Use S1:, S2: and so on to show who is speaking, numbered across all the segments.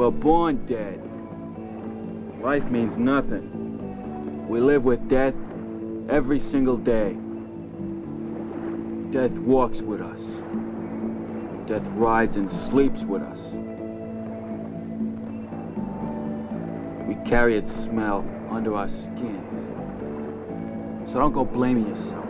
S1: were born dead. Life means nothing. We live with death every single day. Death walks with us. Death rides and sleeps with us. We carry its smell under our skins. So don't go blaming yourself.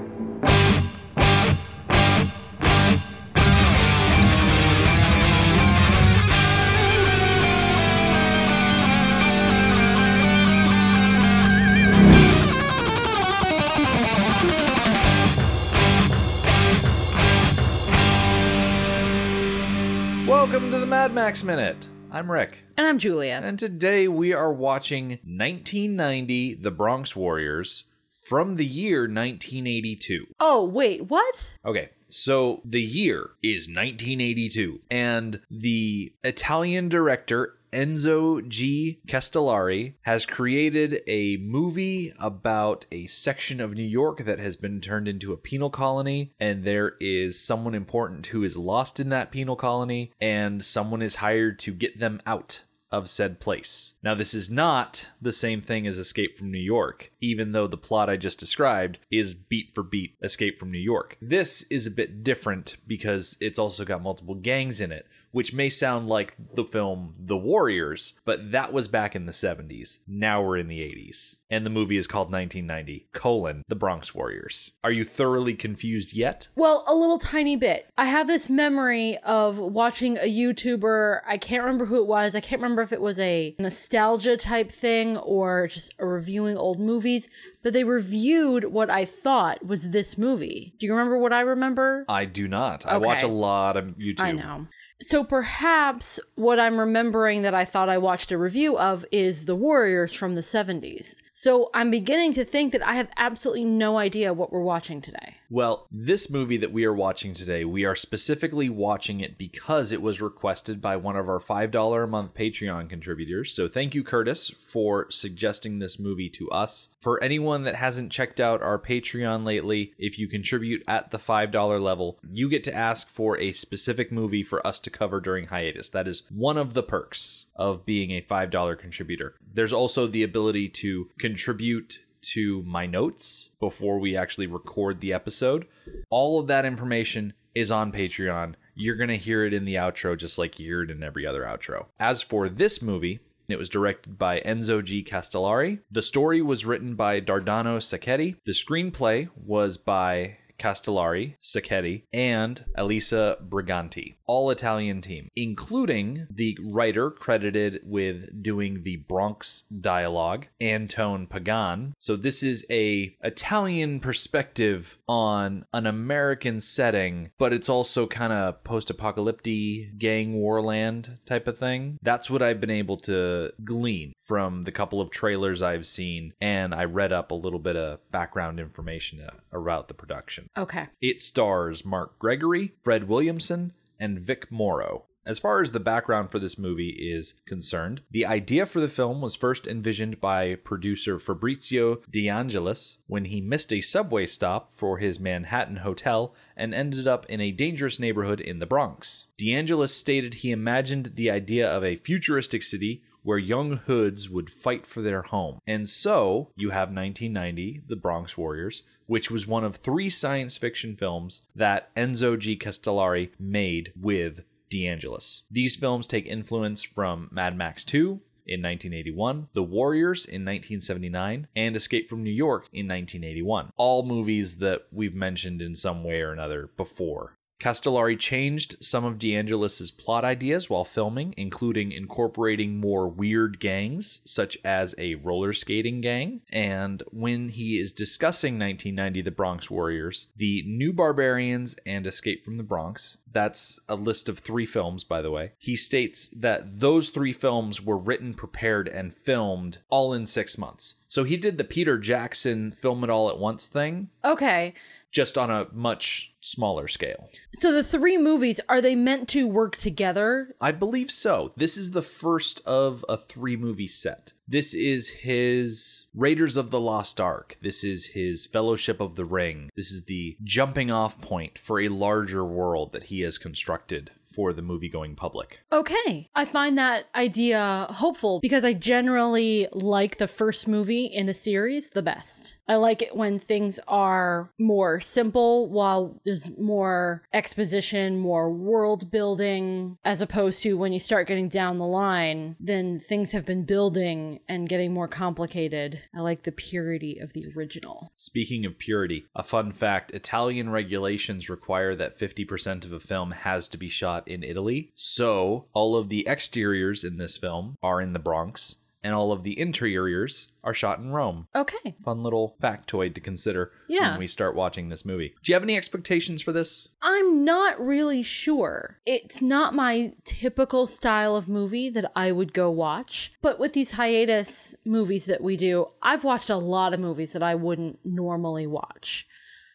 S2: Mad Max Minute. I'm Rick,
S3: And I'm Julia.
S2: and today we are watching 1990 The Bronx Warriors from the year 1982.
S3: Oh, wait, what?
S2: Okay, so the year is 1982, and the Italian director Enzo G. Castellari has created a movie about a section of New York that has been turned into a penal colony, and there is someone important who is lost in that penal colony, and someone is hired to get them out of said place. Now, this is not the same thing as Escape from New York, even though the plot I just described is beat for beat Escape from New York. This is a bit different because it's also got multiple gangs in it, which may sound like the film The Warriors, but that was back in the 70s. Now we're in the 80s. And the movie is called 1990, colon, The Bronx Warriors. Are you thoroughly confused yet?
S3: Well, a little tiny bit. I have this memory of watching a YouTuber. I can't remember who it was. I can't remember if it was a nostalgia type thing or just a reviewing old movies, but they reviewed what I thought was this movie. Do you remember what I remember?
S2: I do not. I watch a lot of YouTube.
S3: I know. So perhaps what I'm remembering that I thought I watched a review of is The Warriors from the 70s. So I'm beginning to think that I have absolutely no idea what we're watching today.
S2: Well, this movie that we are watching today, we are specifically watching it because it was requested by one of our $5 a month Patreon contributors. So thank you, Curtis, for suggesting this movie to us. For anyone that hasn't checked out our Patreon lately, if you contribute at the $5 level, you get to ask for a specific movie for us to cover during hiatus. That is one of the perks of being a $5 contributor. There's also the ability to contribute to my notes before we actually record the episode. All of that information is on Patreon. You're going to hear it in the outro just like you hear it in every other outro. As for this movie, it was directed by Enzo G. Castellari. The story was written by Dardano Sacchetti. The screenplay was by Castellari, Sacchetti, and Elisa Briganti, all Italian team, including the writer credited with doing the Bronx dialogue, Antone Pagan. So this is a Italian perspective on an American setting, but it's also kind of post-apocalyptic gang warland type of thing. That's what I've been able to glean from the couple of trailers I've seen, and I read up a little bit of background information uh, about the production.
S3: Okay.
S2: It stars Mark Gregory, Fred Williamson, and Vic Morrow. As far as the background for this movie is concerned, the idea for the film was first envisioned by producer Fabrizio De Angelis when he missed a subway stop for his Manhattan hotel and ended up in a dangerous neighborhood in the Bronx. De Angelis stated he imagined the idea of a futuristic city where young hoods would fight for their home. And so you have 1990, The Bronx Warriors, which was one of three science fiction films that Enzo G. Castellari made with DeAngelis. These films take influence from Mad Max 2 in 1981, The Warriors in 1979, and Escape from New York in 1981. All movies that we've mentioned in some way or another before. Castellari changed some of DeAngelis's plot ideas while filming, including incorporating more weird gangs, such as a roller skating gang. And when he is discussing 1990 The Bronx Warriors, The New Barbarians and Escape from the Bronx, that's a list of three films, by the way, he states that those three films were written, prepared, and filmed all in six months. So he did the Peter Jackson film it all at once thing,
S3: Okay.
S2: Just on a much smaller scale.
S3: So the three movies are they meant to work together?
S2: I believe so. This is the first of a three movie set. This is his Raiders of the Lost Ark. This is his Fellowship of the Ring. This is the jumping off point for a larger world that he has constructed for the movie going public.
S3: Okay. I find that idea hopeful because I generally like the first movie in a series the best. I like it when things are more simple while there's more exposition, more world building, as opposed to when you start getting down the line, then things have been building and getting more complicated. I like the purity of the original.
S2: Speaking of purity, a fun fact Italian regulations require that 50% of a film has to be shot in Italy. So, all of the exteriors in this film are in the Bronx, and all of the interiors are shot in Rome.
S3: Okay.
S2: Fun little factoid to consider
S3: Yeah.
S2: when we start watching this movie. Do you have any expectations for this?
S3: I'm not really sure. It's not my typical style of movie that I would go watch. But with these hiatus movies that we do, I've watched a lot of movies that I wouldn't normally watch.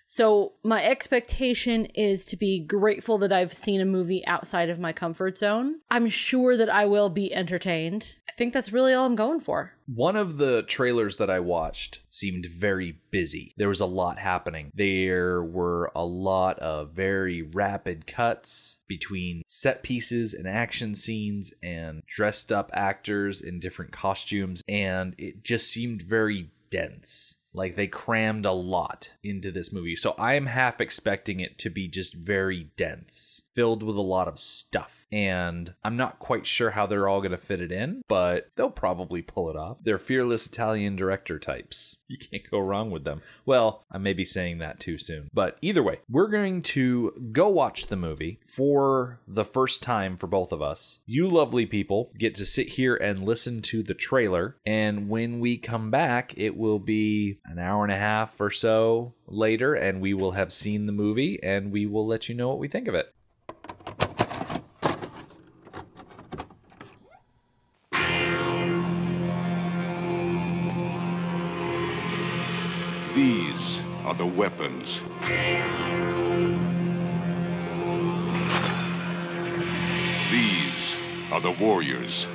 S3: So my expectation is to be grateful that I've seen a movie outside of my comfort zone. I'm sure that I will be entertained. I think that's really all I'm going for.
S2: One of the trailers that I watched seemed very busy. There was a lot happening. There were a lot of very rapid cuts between set pieces and action scenes and dressed up actors in different costumes, and it just seemed very dense. Like they crammed a lot into this movie. So I am half expecting it to be just very dense, filled with a lot of stuff. And I'm not quite sure how they're all going to fit it in, but they'll probably pull it off. They're fearless Italian director types. You can't go wrong with them. Well, I may be saying that too soon. But either way, we're going to go watch the movie for the first time for both of us. You lovely people get to sit here and listen to the trailer. And when we come back, it will be an hour and a half or so later, and we will have seen the movie and we will let you know what we think of it.
S4: Are the weapons. These are the warriors.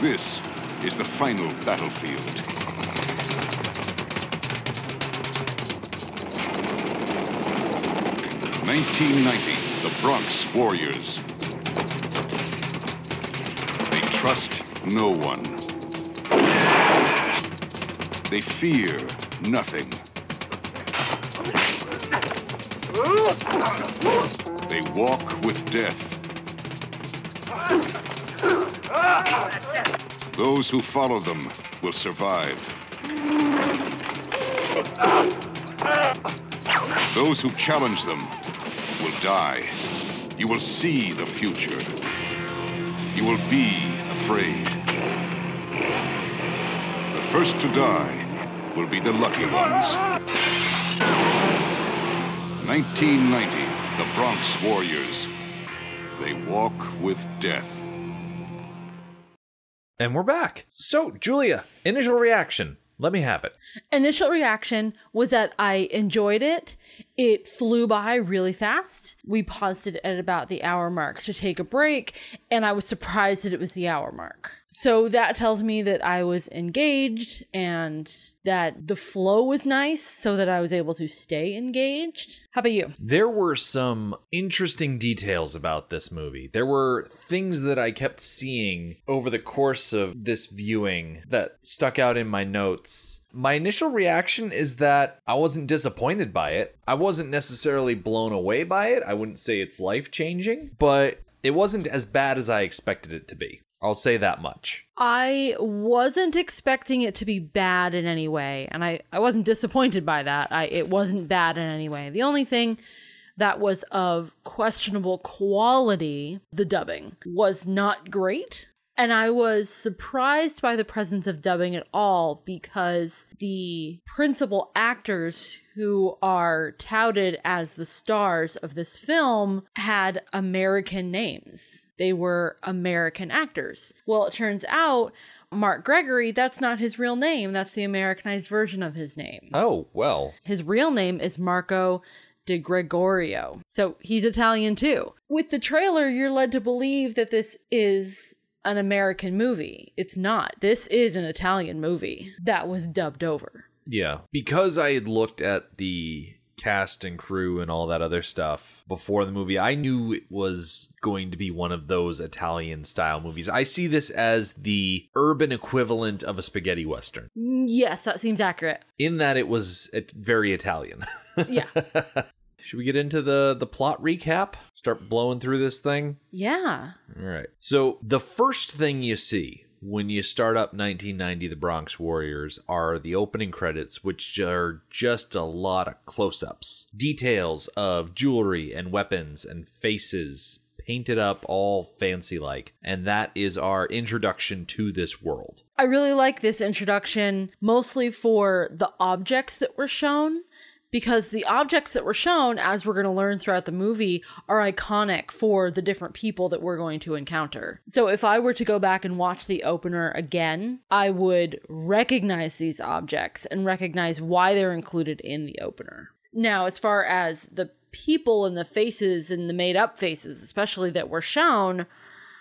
S4: This is the final battlefield. Nineteen ninety, the Bronx Warriors. They trust no one. They fear nothing. They walk with death. Those who follow them will survive. Those who challenge them will die. You will see the future. You will be afraid. The first to die will be the lucky ones. 1990, the Bronx Warriors. They walk with death.
S2: And we're back. So, Julia, initial reaction. Let me have it.
S3: Initial reaction was that I enjoyed it. It flew by really fast. We paused it at about the hour mark to take a break, and I was surprised that it was the hour mark. So that tells me that I was engaged and that the flow was nice so that I was able to stay engaged. How about you?
S2: There were some interesting details about this movie. There were things that I kept seeing over the course of this viewing that stuck out in my notes. My initial reaction is that I wasn't disappointed by it. I wasn't necessarily blown away by it. I wouldn't say it's life changing, but it wasn't as bad as I expected it to be. I'll say that much.
S3: I wasn't expecting it to be bad in any way, and I, I wasn't disappointed by that. I it wasn't bad in any way. The only thing that was of questionable quality, the dubbing, was not great. And I was surprised by the presence of dubbing at all because the principal actors who are touted as the stars of this film had American names. They were American actors. Well, it turns out Mark Gregory, that's not his real name. That's the Americanized version of his name.
S2: Oh, well.
S3: His real name is Marco de Gregorio. So he's Italian too. With the trailer, you're led to believe that this is an American movie. It's not. This is an Italian movie that was dubbed over.
S2: Yeah. Because I had looked at the cast and crew and all that other stuff before the movie, I knew it was going to be one of those Italian style movies. I see this as the urban equivalent of a spaghetti western,
S3: Yes, that seems accurate.
S2: in that it was very Italian.
S3: Yeah.
S2: Should we get into the the plot recap? Start blowing through this thing.
S3: yeah.
S2: All right. So the first thing you see when you start up 1990 The Bronx Warriors are the opening credits, which are just a lot of close ups. Details of jewelry and weapons and faces painted up all fancy like. And that is our introduction to this world.
S3: I really like this introduction mostly for the objects that were shown because the objects that were shown, as we're going to learn throughout the movie, are iconic for the different people that we're going to encounter. So if I were to go back and watch the opener again, I would recognize these objects and recognize why they're included in the opener. Now, as far as the people and the faces and the made up faces, especially that were shown,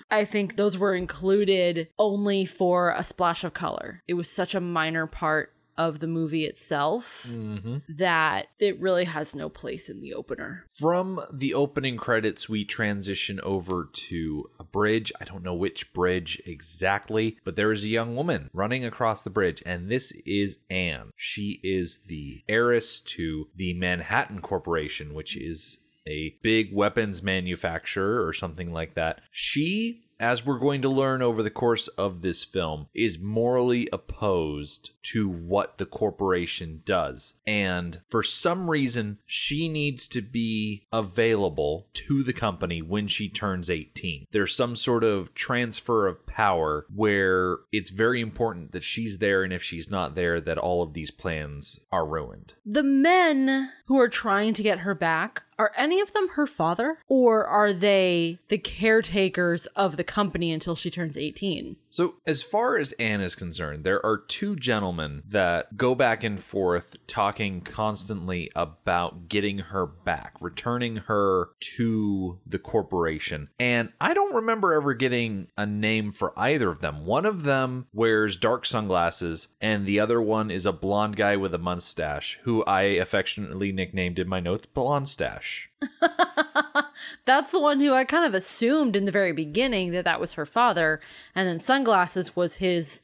S3: I think those were included only for a splash of color. It was such a minor part of the movie itself mm-hmm. that it really has no place in the opener.
S2: From the opening credits, we transition over to a bridge. I don't know which bridge exactly, but there is a young woman running across the bridge, and this is Anne. She is the heiress to the Manhattan Corporation, which is a big weapons manufacturer or something like that. She as we're going to learn over the course of this film, is morally opposed to what the corporation does. And for some reason, she needs to be available to the company when she turns 18. There's some sort of transfer of power where it's very important that she's there, and if she's not there, that all of these plans are ruined.
S3: The men who are trying to get her back, are any of them her father? Or are they the caretakers of the company until she turns 18?
S2: So, as far as Anne is concerned, there are two gentlemen that go back and forth talking constantly about getting her back, returning her to the corporation. And I don't remember ever getting a name for either of them. One of them wears dark sunglasses, and the other one is a blonde guy with a mustache, who I affectionately nicknamed in my notes Blonde Stash.
S3: That's the one who I kind of assumed in the very beginning that that was her father, and then Sunglasses was his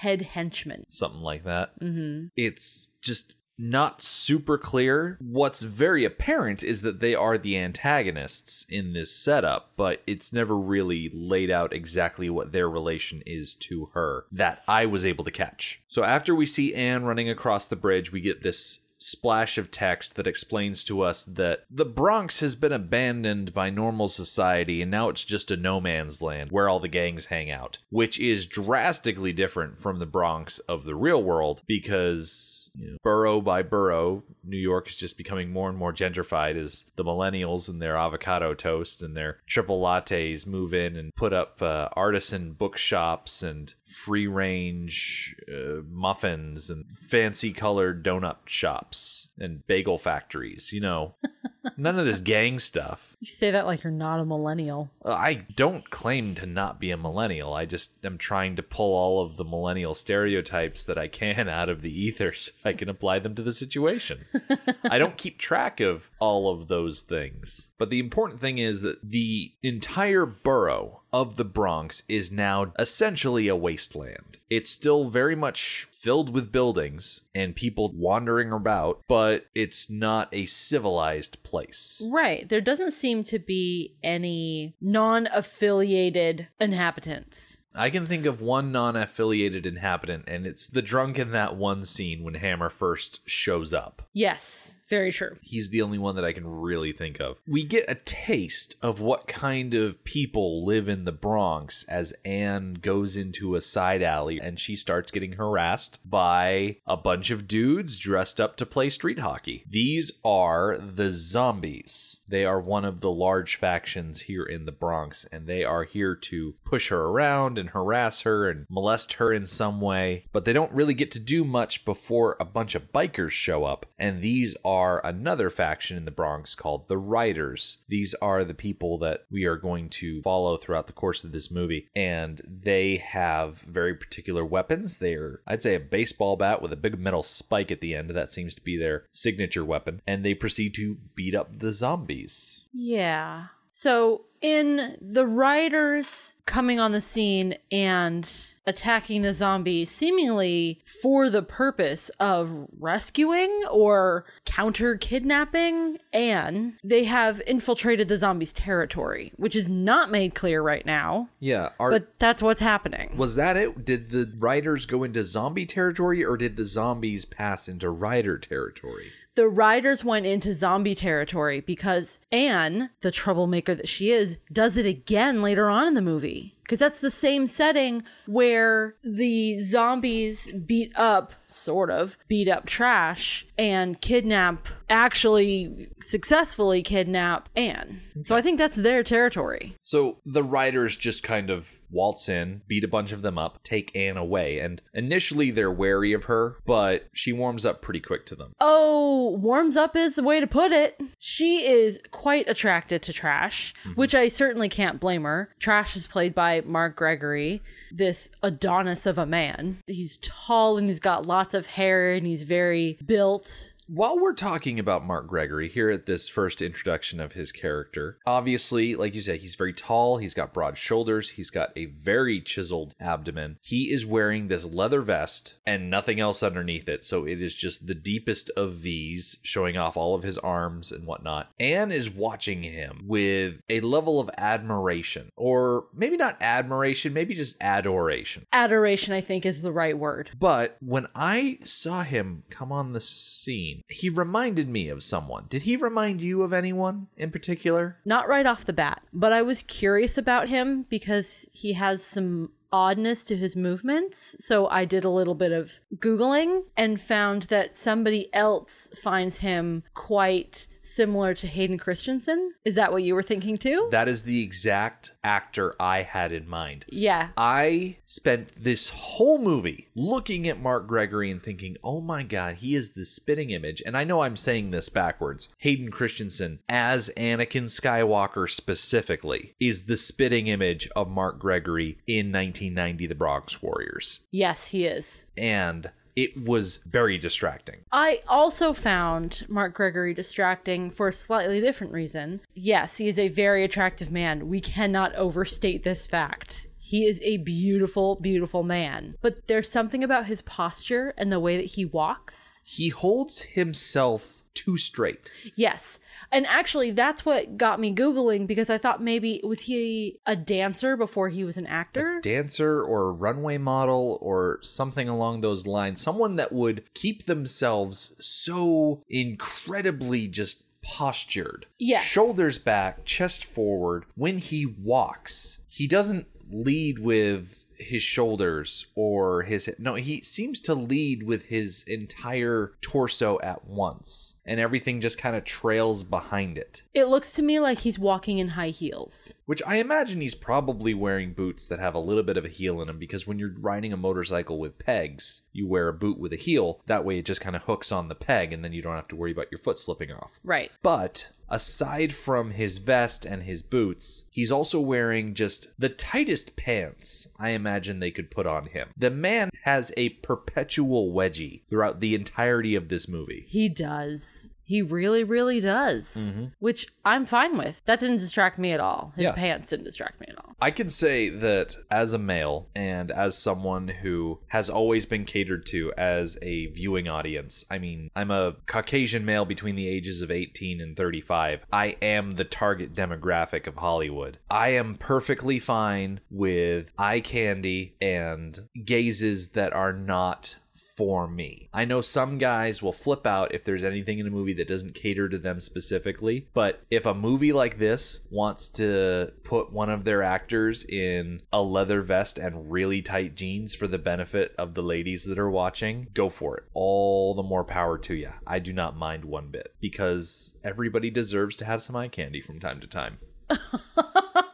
S3: head henchman.
S2: something like that. Mm-hmm. It's just not super clear. What's very apparent is that they are the antagonists in this setup, but it's never really laid out exactly what their relation is to her that I was able to catch. So after we see Anne running across the bridge, we get this splash of text that explains to us that the Bronx has been abandoned by normal society and now it's just a no man's land where all the gangs hang out, which is drastically different from the Bronx of the real world because you know, borough by borough, New York is just becoming more and more gentrified as the millennials and their avocado toast and their triple lattes move in and put up uh, artisan bookshops and free range uh, muffins and fancy colored donut shops and bagel factories. You know, none of this gang stuff.
S3: You say that like you're not a millennial.
S2: Uh, I don't claim to not be a millennial. I just am trying to pull all of the millennial stereotypes that I can out of the ether so I can apply them to the situation. I don't keep track of all of those things. But the important thing is that the entire borough of the Bronx is now essentially a wasteland. It's still very much filled with buildings and people wandering about, but it's not a civilized place.
S3: Right. There doesn't seem to be any non affiliated inhabitants.
S2: I can think of one non affiliated inhabitant, and it's the drunk in that one scene when Hammer first shows up.
S3: Yes, very true.
S2: He's the only one that I can really think of. We get a taste of what kind of people live in the Bronx as Anne goes into a side alley and she starts getting harassed by a bunch of dudes dressed up to play street hockey. These are the zombies. They are one of the large factions here in the Bronx, and they are here to push her around and harass her and molest her in some way. But they don't really get to do much before a bunch of bikers show up, and these are are another faction in the Bronx called the Riders. These are the people that we are going to follow throughout the course of this movie, and they have very particular weapons. They're, I'd say, a baseball bat with a big metal spike at the end. That seems to be their signature weapon, and they proceed to beat up the zombies.
S3: Yeah. So, in the riders coming on the scene and attacking the zombies, seemingly for the purpose of rescuing or counter kidnapping Anne, they have infiltrated the zombies' territory, which is not made clear right now,
S2: Yeah, are,
S3: but that's what's happening.
S2: was that it? Did the riders go into zombie territory, or did the zombies pass into rider territory?
S3: The riders went into zombie territory because Anne, the troublemaker that she is, does it again later on in the movie. Because that's the same setting where the zombies beat up, sort of, beat up Trash and kidnap, actually successfully kidnap Anne. So I think that's their territory.
S2: So the riders just kind of waltz in, beat a bunch of them up, take Anne away, and initially they're wary of her, but she warms up pretty quick to them.
S3: Oh, warms up is the way to put it. She is quite attracted to Trash, mm-hmm. which I certainly can't blame her. Trash is played by Mark Gregory, this Adonis of a man. He's tall and he's got lots of hair and he's very built.
S2: While we're talking about Mark Gregory here at this first introduction of his character, obviously, like you said, he's very tall, he's got broad shoulders, he's got a very chiseled abdomen. He is wearing this leather vest and nothing else underneath it, so it is just the deepest of V's, showing off all of his arms and whatnot. Anne is watching him with a level of admiration, or maybe not admiration, maybe just adoration.
S3: Adoration, I think, is the right word.
S2: But when I saw him come on the scene, he reminded me of someone. Did he remind you of anyone in particular?
S3: Not right off the bat, but I was curious about him because he has some oddness to his movements. So I did a little bit of Googling and found that somebody else finds him quite similar to Hayden Christensen. Is that what you were thinking too?
S2: That is the exact actor I had in mind.
S3: yeah.
S2: I spent this whole movie looking at Mark Gregory and thinking, oh my God, he is the spitting image. And I know I'm saying this backwards. Hayden Christensen, as Anakin Skywalker specifically, is the spitting image of Mark Gregory in 1990 The Bronx Warriors.
S3: Yes, he is.
S2: And it was very distracting.
S3: I also found Mark Gregory distracting for a slightly different reason. Yes, he is a very attractive man. We cannot overstate this fact. He is a beautiful, beautiful man. But there's something about his posture and the way that he walks.
S2: He holds himself too straight.
S3: Yes. And actually, that's what got me Googling because I thought maybe was he a dancer before he was an actor?
S2: dancer or a runway model or something along those lines. Someone that would keep themselves so incredibly just postured.
S3: Yes.
S2: Shoulders back, chest forward. When he walks, he doesn't lead with his shoulders or his no he seems to lead with his entire torso at once and everything just kind of trails behind it
S3: It looks to me like he's walking in high heels.
S2: which I imagine he's probably wearing boots that have a little bit of a heel in them because when you're riding a motorcycle with pegs, you wear a boot with a heel. That way it just kind of hooks on the peg and then you don't have to worry about your foot slipping off.
S3: Right.
S2: But aside from his vest and his boots, he's also wearing just the tightest pants I imagine they could put on him. The man has a perpetual wedgie throughout the entirety of this movie.
S3: He does. He really, really does. Mm-hmm. Which I'm fine with. That didn't distract me at all. His
S2: Yeah.
S3: pants didn't distract me at all.
S2: I can say that as a male and as someone who has always been catered to as a viewing audience, I mean, I'm a Caucasian male between the ages of 18 and 35. I am the target demographic of Hollywood. I am perfectly fine with eye candy and gazes that are not for me. I know some guys will flip out if there's anything in a movie that doesn't cater to them specifically, but if a movie like this wants to put one of their actors in a leather vest and really tight jeans for the benefit of the ladies that are watching, go for it. All the more power to you. I do not mind one bit because everybody deserves to have some eye candy from time to time.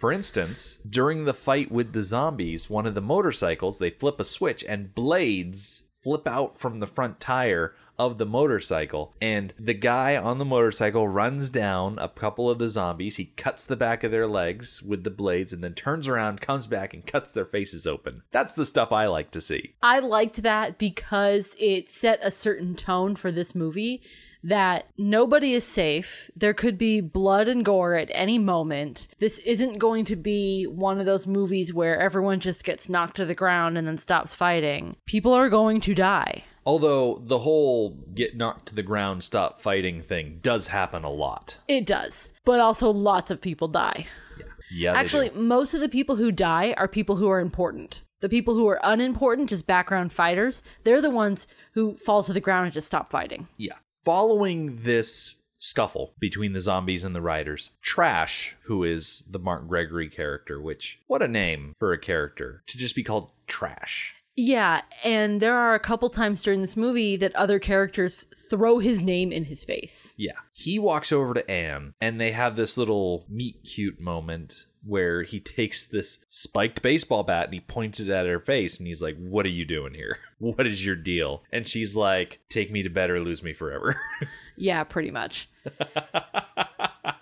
S2: For instance, during the fight with the zombies, one of the motorcycles, they flip a switch and blades flip out from the front tire of the motorcycle. And the guy on the motorcycle runs down a couple of the zombies. He cuts the back of their legs with the blades and then turns around, comes back, and cuts their faces open. That's the stuff I like to see.
S3: I liked that because it set a certain tone for this movie that nobody is safe. There could be blood and gore at any moment. This isn't going to be one of those movies where everyone just gets knocked to the ground and then stops fighting. People are going to die.
S2: Although the whole get knocked to the ground, stop fighting thing does happen a lot.
S3: It does. But also lots of people die.
S2: Yeah,
S3: Actually, most of the people who die are people who are important. The people who are unimportant, just background fighters, they're the ones who fall to the ground and just stop fighting.
S2: Yeah. Following this scuffle between the zombies and the riders, Trash, who is the Mark Gregory character, which, what a name for a character to just be called Trash.
S3: Yeah, and there are a couple times during this movie that other characters throw his name in his face.
S2: Yeah. He walks over to Anne, and they have this little meet cute moment where he takes this spiked baseball bat and he points it at her face and he's like, What are you doing here? What is your deal? And she's like, Take me to bed or lose me forever.
S3: Yeah, pretty much.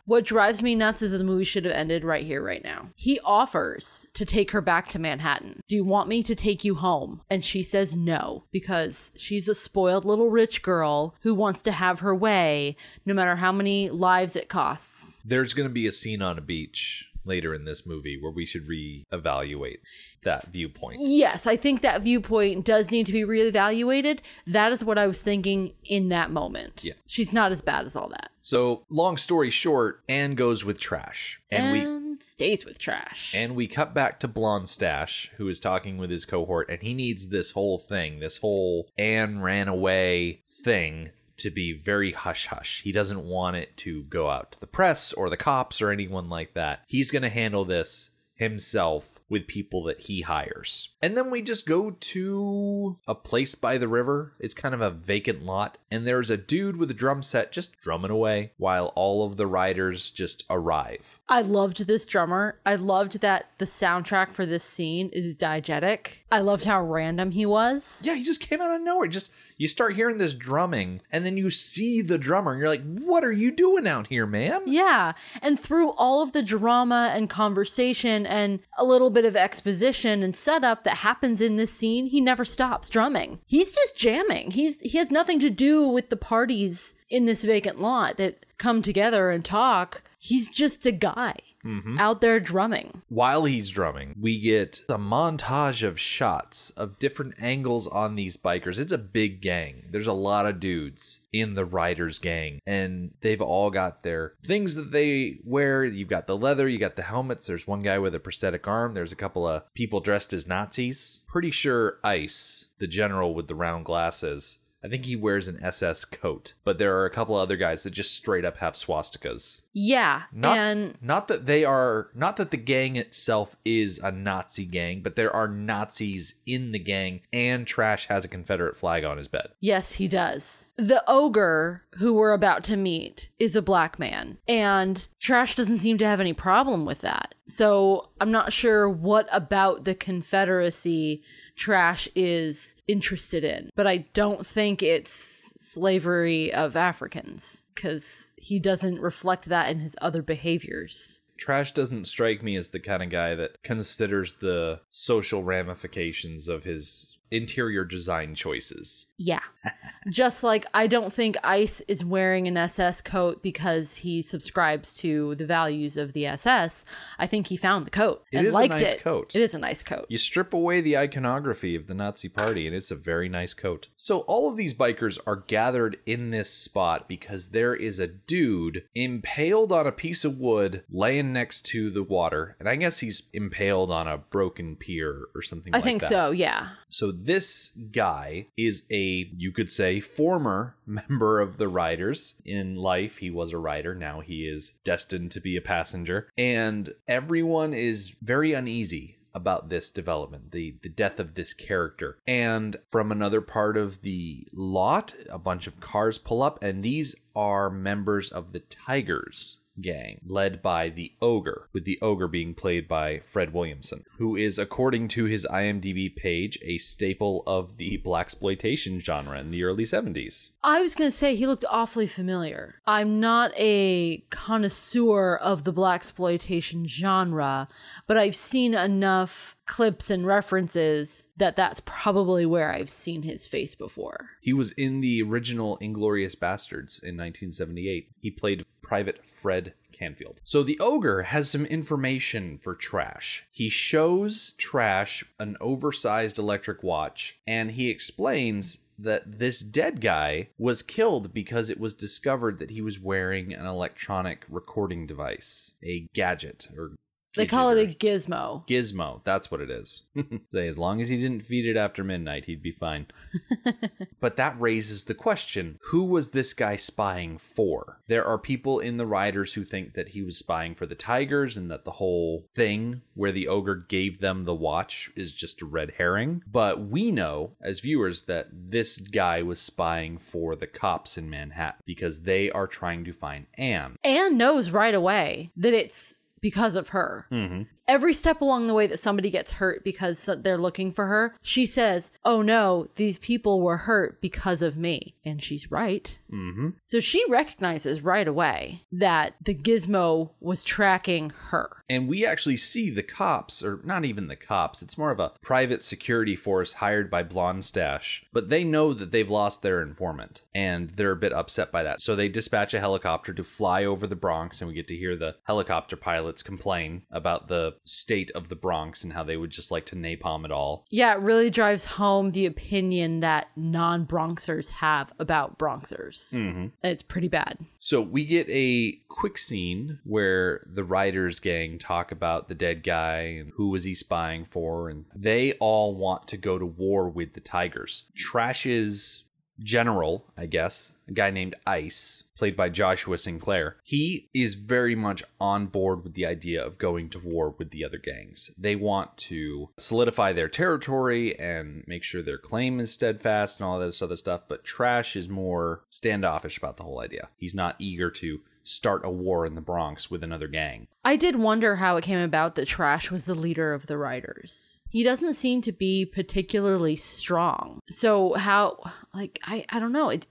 S3: what drives me nuts is that the movie should have ended right here, right now. He offers to take her back to Manhattan. Do you want me to take you home? And she says no, because she's a spoiled little rich girl who wants to have her way, no matter how many lives it costs.
S2: There's going to be a scene on a beach later in this movie where we should reevaluate that viewpoint.
S3: Yes, I think that viewpoint does need to be reevaluated. That is what I was thinking in that moment.
S2: Yeah.
S3: She's not as bad as all that.
S2: So, long story short, Anne goes with Trash. And we
S3: stays with trash.
S2: And we cut back to Blonde Stash, who is talking with his cohort, and he needs this whole thing, this whole Anne ran away thing to be very hush hush. He doesn't want it to go out to the press or the cops or anyone like that. He's going to handle this himself with people that he hires. And then we just go to a place by the river. It's kind of a vacant lot. And there's a dude with a drum set just drumming away while all of the riders just arrive.
S3: I loved this drummer. I loved that the soundtrack for this scene is diegetic. I loved how random he was.
S2: Yeah, he just came out of nowhere. Just you start hearing this drumming, and then you see the drummer, and you're like, "What are you doing out here, man?"
S3: Yeah. And through all of the drama and conversation and a little bit of exposition and setup that happens in this scene, he never stops drumming. He's just jamming. He's he has nothing to do with the parties in this vacant lot that come together and talk. He's just a guy mm-hmm. out there drumming.
S2: While he's drumming, we get a montage of shots of different angles on these bikers. It's a big gang. There's a lot of dudes in the riders gang, and they've all got their things that they wear. You've got the leather, you got the helmets. There's one guy with a prosthetic arm. There's a couple of people dressed as Nazis. Pretty sure Ice, the general with the round glasses, I think he wears an SS coat, but there are a couple other guys that just straight up have swastikas.
S3: Yeah.
S2: Not,
S3: and
S2: not that they are not that the gang itself is a Nazi gang, but there are Nazis in the gang and Trash has a Confederate flag on his bed.
S3: Yes, he does. The ogre who we're about to meet is a black man, and Trash doesn't seem to have any problem with that. So I'm not sure what about the Confederacy Trash is interested in, but I don't think it's slavery of Africans because he doesn't reflect that in his other behaviors.
S2: Trash doesn't strike me as the kind of guy that considers the social ramifications of his interior design choices.
S3: Yeah. Just like I don't think Ice is wearing an SS coat because he subscribes to the values of the SS. I think he found the coat
S2: It
S3: and
S2: is a
S3: liked
S2: nice
S3: it.
S2: coat.
S3: It is a nice coat.
S2: You strip away the iconography of the Nazi party, and it's a very nice coat. So, all of these bikers are gathered in this spot because there is a dude impaled on a piece of wood laying next to the water. And I guess he's impaled on a broken pier or something
S3: I
S2: like
S3: think
S2: that.
S3: so, yeah.
S2: So this guy is a, you could say, former member of the Riders. In life, he was a rider. Now he is destined to be a passenger. And everyone is very uneasy about this development, the the death of this character. And from another part of the lot, a bunch of cars pull up, and these are members of the Tigers gang, led by the Ogre, with the Ogre being played by Fred Williamson, who is, according to his IMDb page, a staple of the blaxploitation genre in the early 70s.
S3: I was going to say he looked awfully familiar. I'm not a connoisseur of the black exploitation genre, but I've seen enough clips and references that that's probably where I've seen his face before.
S2: He was in the original Inglorious Bastards in 1978. He played Private Fred Canfield. So the ogre has some information for Trash. He shows Trash an oversized electric watch and he explains that this dead guy was killed because it was discovered that he was wearing an electronic recording device, a gadget or
S3: They call it a gizmo.
S2: gizmo. That's what it is. Say as long as he didn't feed it after midnight, he'd be fine. but that raises the question, who was this guy spying for? There are people in the riders who think that he was spying for the tigers and that the whole thing where the ogre gave them the watch is just a red herring. But we know as viewers that this guy was spying for the cops in Manhattan because they are trying to find Anne.
S3: Anne knows right away that it's because of her.
S2: Mm-hmm.
S3: Every step along the way that somebody gets hurt because they're looking for her, she says, Oh no, these people were hurt because of me. And she's right.
S2: Mm-hmm.
S3: So she recognizes right away that the gizmo was tracking her.
S2: And we actually see the cops, or not even the cops, it's more of a private security force hired by Blonde Stash. But they know that they've lost their informant, and they're a bit upset by that. So they dispatch a helicopter to fly over the Bronx, and we get to hear the helicopter pilots complain about the state of the Bronx and how they would just like to napalm it all.
S3: Yeah, it really drives home the opinion that non Bronxers have about Bronxers. Mm-hmm. It's pretty bad.
S2: So we get a quick scene where the Riders gang talk about the dead guy and who was he spying for, and they all want to go to war with the Tigers. Trash's general, I guess, a guy named Ice, played by Joshua Sinclair, he is very much on board with the idea of going to war with the other gangs. They want to solidify their territory and make sure their claim is steadfast and all this other stuff, but Trash is more standoffish about the whole idea. He's not eager to start a war in the Bronx with another gang.
S3: I did wonder how it came about that Trash was the leader of the Riders. He doesn't seem to be particularly strong. So, how, like, I, I don't know. It,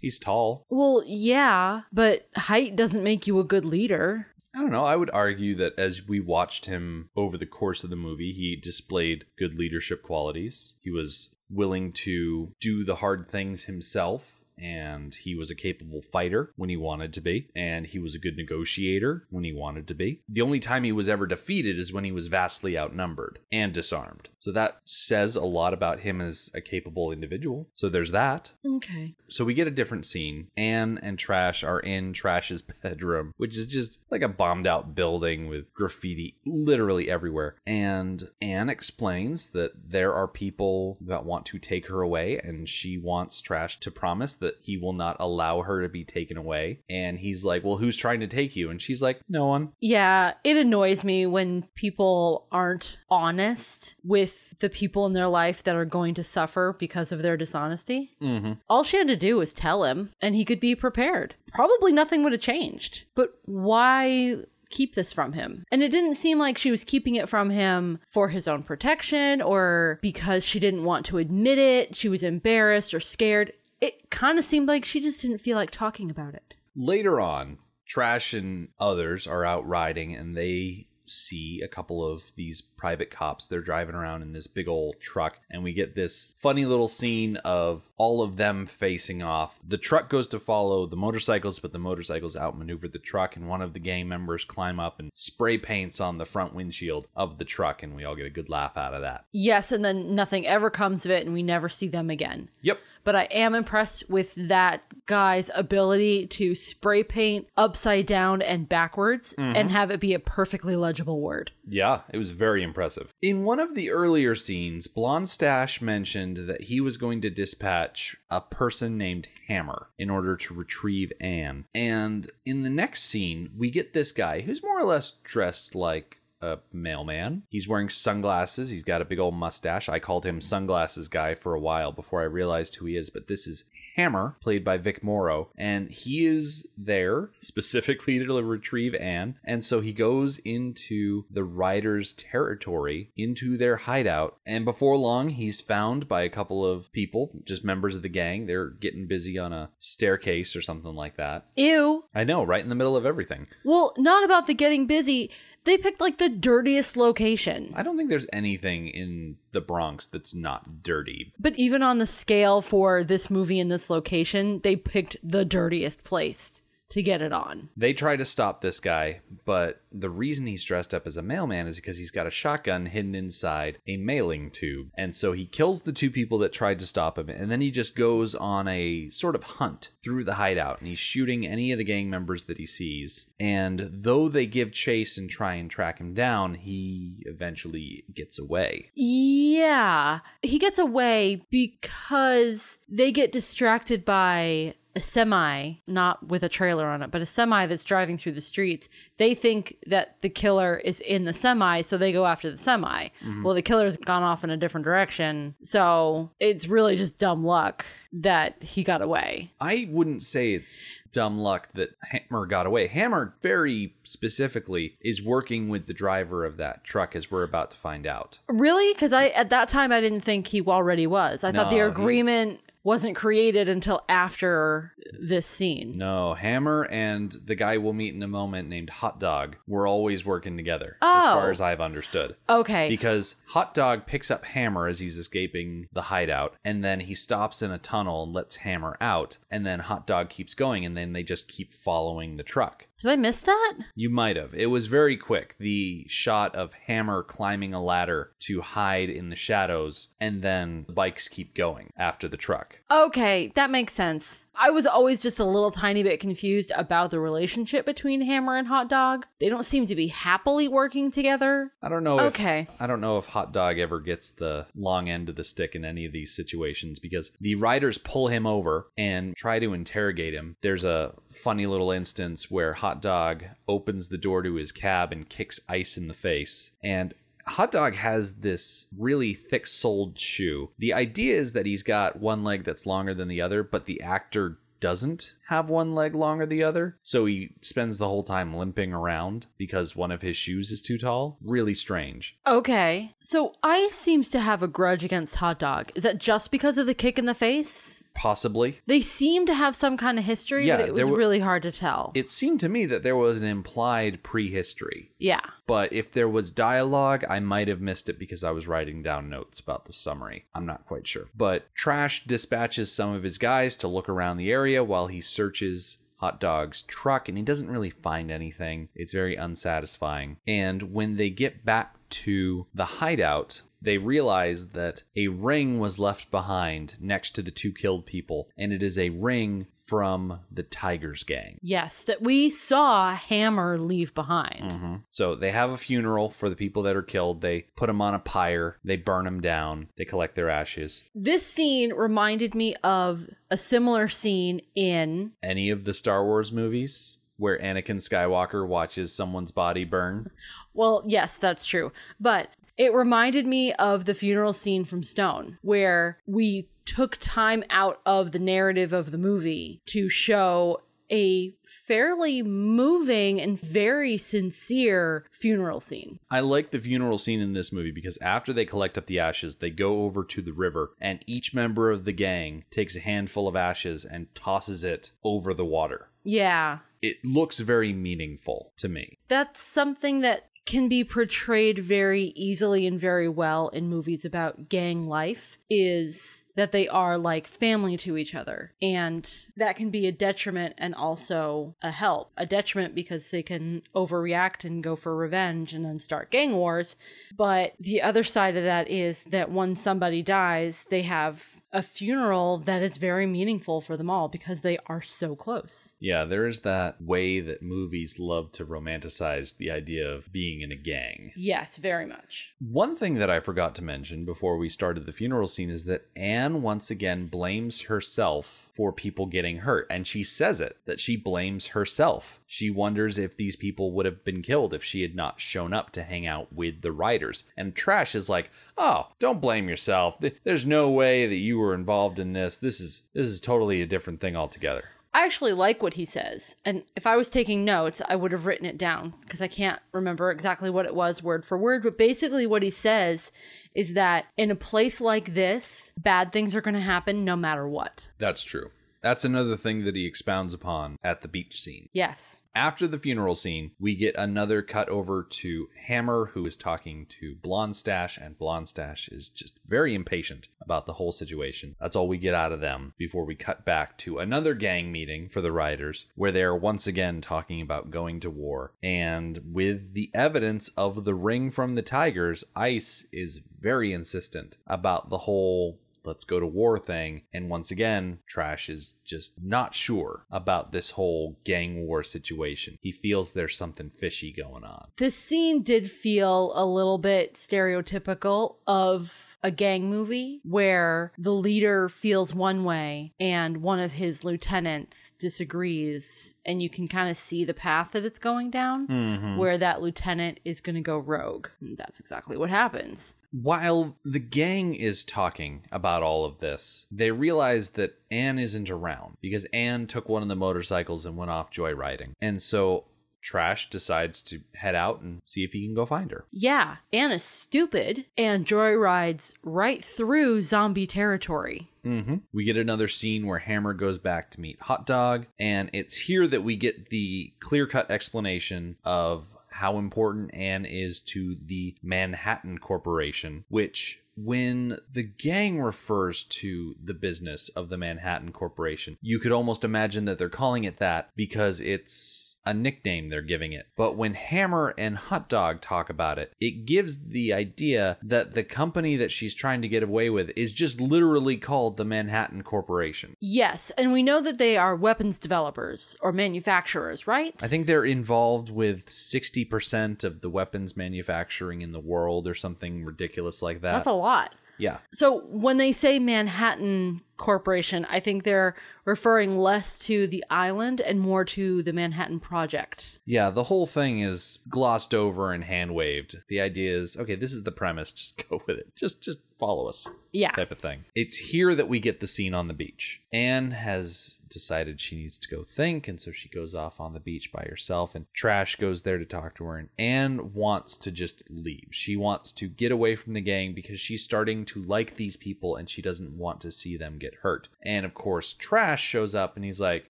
S2: He's tall.
S3: well, yeah, but height doesn't make you a good leader.
S2: I don't know. I would argue that as we watched him over the course of the movie, he displayed good leadership qualities. He was willing to do the hard things himself. And he was a capable fighter when he wanted to be, and he was a good negotiator when he wanted to be. The only time he was ever defeated is when he was vastly outnumbered and disarmed. So that says a lot about him as a capable individual. So there's that.
S3: Okay.
S2: So we get a different scene. Anne and Trash are in Trash's bedroom, which is just like a bombed out building with graffiti literally everywhere. And Anne explains that there are people that want to take her away, and she wants Trash to promise that he will not allow her to be taken away. And he's like, Well, who's trying to take you? And she's like, No one.
S3: Yeah, it annoys me when people aren't honest with the people in their life that are going to suffer because of their dishonesty.
S2: Mm-hmm.
S3: All she had to do was tell him, and he could be prepared. Probably nothing would have changed. But why keep this from him? And it didn't seem like she was keeping it from him for his own protection or because she didn't want to admit it, she was embarrassed or scared. It kind of seemed like she just didn't feel like talking about it.
S2: Later on, Trash and others are out riding and they see a couple of these private cops. They're driving around in this big old truck, and we get this funny little scene of all of them facing off. The truck goes to follow the motorcycles, but the motorcycles outmaneuver the truck, and one of the gang members climb up and spray paints on the front windshield of the truck, and we all get a good laugh out of that.
S3: Yes, and then nothing ever comes of it, and we never see them again.
S2: Yep.
S3: But I am impressed with that guy's ability to spray paint upside down and backwards mm-hmm. and have it be a perfectly legible word.
S2: Yeah, it was very impressive. In one of the earlier scenes, Blonde Stash mentioned that he was going to dispatch a person named Hammer in order to retrieve Anne. And in the next scene, we get this guy who's more or less dressed like a mailman. He's wearing sunglasses. He's got a big old mustache. I called him Sunglasses Guy for a while before I realized who he is, but this is Hammer, played by Vic Morrow, and he is there specifically to retrieve Anne. And so he goes into the Riders' territory, into their hideout, and before long, he's found by a couple of people, just members of the gang. They're getting busy on a staircase or something like that.
S3: Ew.
S2: I know, right in the middle of everything.
S3: Well, not about the getting busy. They picked like the dirtiest location.
S2: I don't think there's anything in the Bronx that's not dirty.
S3: But even on the scale for this movie in this location, they picked the dirtiest place to get it on.
S2: They try to stop this guy, but the reason he's dressed up as a mailman is because he's got a shotgun hidden inside a mailing tube. And so he kills the two people that tried to stop him, and then he just goes on a sort of hunt through the hideout, and he's shooting any of the gang members that he sees. And though they give chase and try and track him down, he eventually gets away.
S3: Yeah. He gets away because they get distracted by a semi, not with a trailer on it, but a semi that's driving through the streets. They think that the killer is in the semi, so they go after the semi. Mm-hmm. Well, the killer's gone off in a different direction. So it's really just dumb luck that he got away.
S2: I wouldn't say it's dumb luck that Hammer got away. Hammer, very specifically, is working with the driver of that truck, as we're about to find out.
S3: Really? Because I at that time I didn't think he already was. I thought the
S2: No, he-
S3: agreement wasn't created until after this scene.
S2: No, Hammer and the guy we'll meet in a moment named Hot Dog were always working together, as oh. far
S3: Oh.
S2: as I've understood.
S3: Okay.
S2: Because Hot Dog picks up Hammer as he's escaping the hideout, and then he stops in a tunnel and lets Hammer out, and then Hot Dog keeps going, and then they just keep following the truck.
S3: Did I miss that?
S2: You might have. It was very quick. The shot of Hammer climbing a ladder to hide in the shadows, and then the bikes keep going after the truck.
S3: Okay, that makes sense. I was always just a little tiny bit confused about the relationship between Hammer and Hot Dog. They don't seem to be happily working together.
S2: I don't know. If,
S3: Okay.
S2: I don't know if Hot Dog ever gets the long end of the stick in any of these situations because the riders pull him over and try to interrogate him. There's a funny little instance where Hot Dog opens the door to his cab and kicks Ice in the face, and Hot Dog has this really thick soled shoe. The idea is that he's got one leg that's longer than the other, but the actor doesn't have one leg longer than the other. So he spends the whole time limping around because one of his shoes is too tall. Really strange.
S3: Okay. So Ice seems to have a grudge against Hot Dog. Is that just because of the kick in the face?
S2: Possibly.
S3: They seem to have some kind of history,
S2: Yeah,
S3: but it was
S2: there wa-
S3: really hard to tell.
S2: It seemed to me that there was an implied prehistory.
S3: yeah.
S2: But if there was dialogue, I might have missed it because I was writing down notes about the summary. I'm not quite sure. But Trash dispatches some of his guys to look around the area while he searches Hot Dog's truck and he doesn't really find anything. It's very unsatisfying. And when they get back to the hideout, they realize that a ring was left behind next to the two killed people, and it is a ring from the Tigers gang.
S3: Yes, that we saw Hammer leave behind. Mm-hmm.
S2: So they have a funeral for the people that are killed. They put them on a pyre. They burn them down. They collect their ashes.
S3: This scene reminded me of a similar scene in
S2: Any of the Star Wars movies where Anakin Skywalker watches someone's body burn?
S3: Well, yes, that's true. But it reminded me of the funeral scene from Stone, where we took time out of the narrative of the movie to show a fairly moving and very sincere funeral scene.
S2: I like the funeral scene in this movie because after they collect up the ashes, they go over to the river and each member of the gang takes a handful of ashes and tosses it over the water.
S3: Yeah.
S2: It looks very meaningful to me.
S3: That's something that can be portrayed very easily and very well in movies about gang life is that they are like family to each other. And that can be a detriment and also a help. A detriment because they can overreact and go for revenge and then start gang wars. But the other side of that is that when somebody dies, they have a funeral that is very meaningful for them all because they are so close.
S2: Yeah, there is that way that movies love to romanticize the idea of being in a gang.
S3: Yes, very much.
S2: One thing that I forgot to mention before we started the funeral scene is that Anne once again blames herself for people getting hurt. And she says it that she blames herself. She wonders if these people would have been killed if she had not shown up to hang out with the riders. And Trash is like, "Oh, don't blame yourself. There's no way that you were involved in this. This is this is totally a different thing altogether."
S3: I actually like what he says. And if I was taking notes, I would have written it down because I can't remember exactly what it was word for word. But basically, what he says is that in a place like this, bad things are going to happen no matter what.
S2: That's true. That's another thing that he expounds upon at the beach scene.
S3: Yes.
S2: After the funeral scene, we get another cut over to Hammer, who is talking to blondeshash and blondeshash is just very impatient about the whole situation. That's all we get out of them before we cut back to another gang meeting for the riders, where they are once again talking about going to war. And with the evidence of the ring from the Tigers, Ice is very insistent about the whole let's go to war thing. And once again, Trash is just not sure about this whole gang war situation. He feels there's something fishy going on.
S3: This scene did feel a little bit stereotypical of a gang movie where the leader feels one way and one of his lieutenants disagrees and you can kind of see the path that it's going down mm-hmm. where that lieutenant is going to go rogue. That's exactly what happens.
S2: While the gang is talking about all of this, they realize that Anne isn't around because Anne took one of the motorcycles and went off joyriding. And so Trash decides to head out and see if he can go find her.
S3: Yeah, Anna's stupid and joyrides right through zombie territory.
S2: Mm-hmm. We get another scene where Hammer goes back to meet Hot Dog, and it's here that we get the clear cut explanation of how important Anne is to the Manhattan Corporation, which when the gang refers to the business of the Manhattan Corporation, you could almost imagine that they're calling it that because it's a nickname they're giving it. But when Hammer and Hot Dog talk about it, it gives the idea that the company that she's trying to get away with is just literally called the Manhattan Corporation.
S3: Yes, and we know that they are weapons developers or manufacturers, right?
S2: I think they're involved with 60% of the weapons manufacturing in the world or something ridiculous like that.
S3: That's a lot.
S2: yeah.
S3: So when they say Manhattan Corporation, I think they're referring less to the island and more to the Manhattan Project.
S2: Yeah, the whole thing is glossed over and hand waved. The idea is, okay, this is the premise, just go with it. Just just follow us.
S3: Yeah.
S2: Type of thing. It's here that we get the scene on the beach. Anne has decided she needs to go think, and so she goes off on the beach by herself, and Trash goes there to talk to her, and Anne wants to just leave. She wants to get away from the gang because she's starting to like these people and she doesn't want to see them get hurt. And of course, Trash shows up and he's like,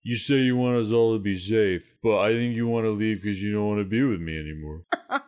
S5: You say you want us all to be safe, but I think you want to leave because you don't want to be with me anymore.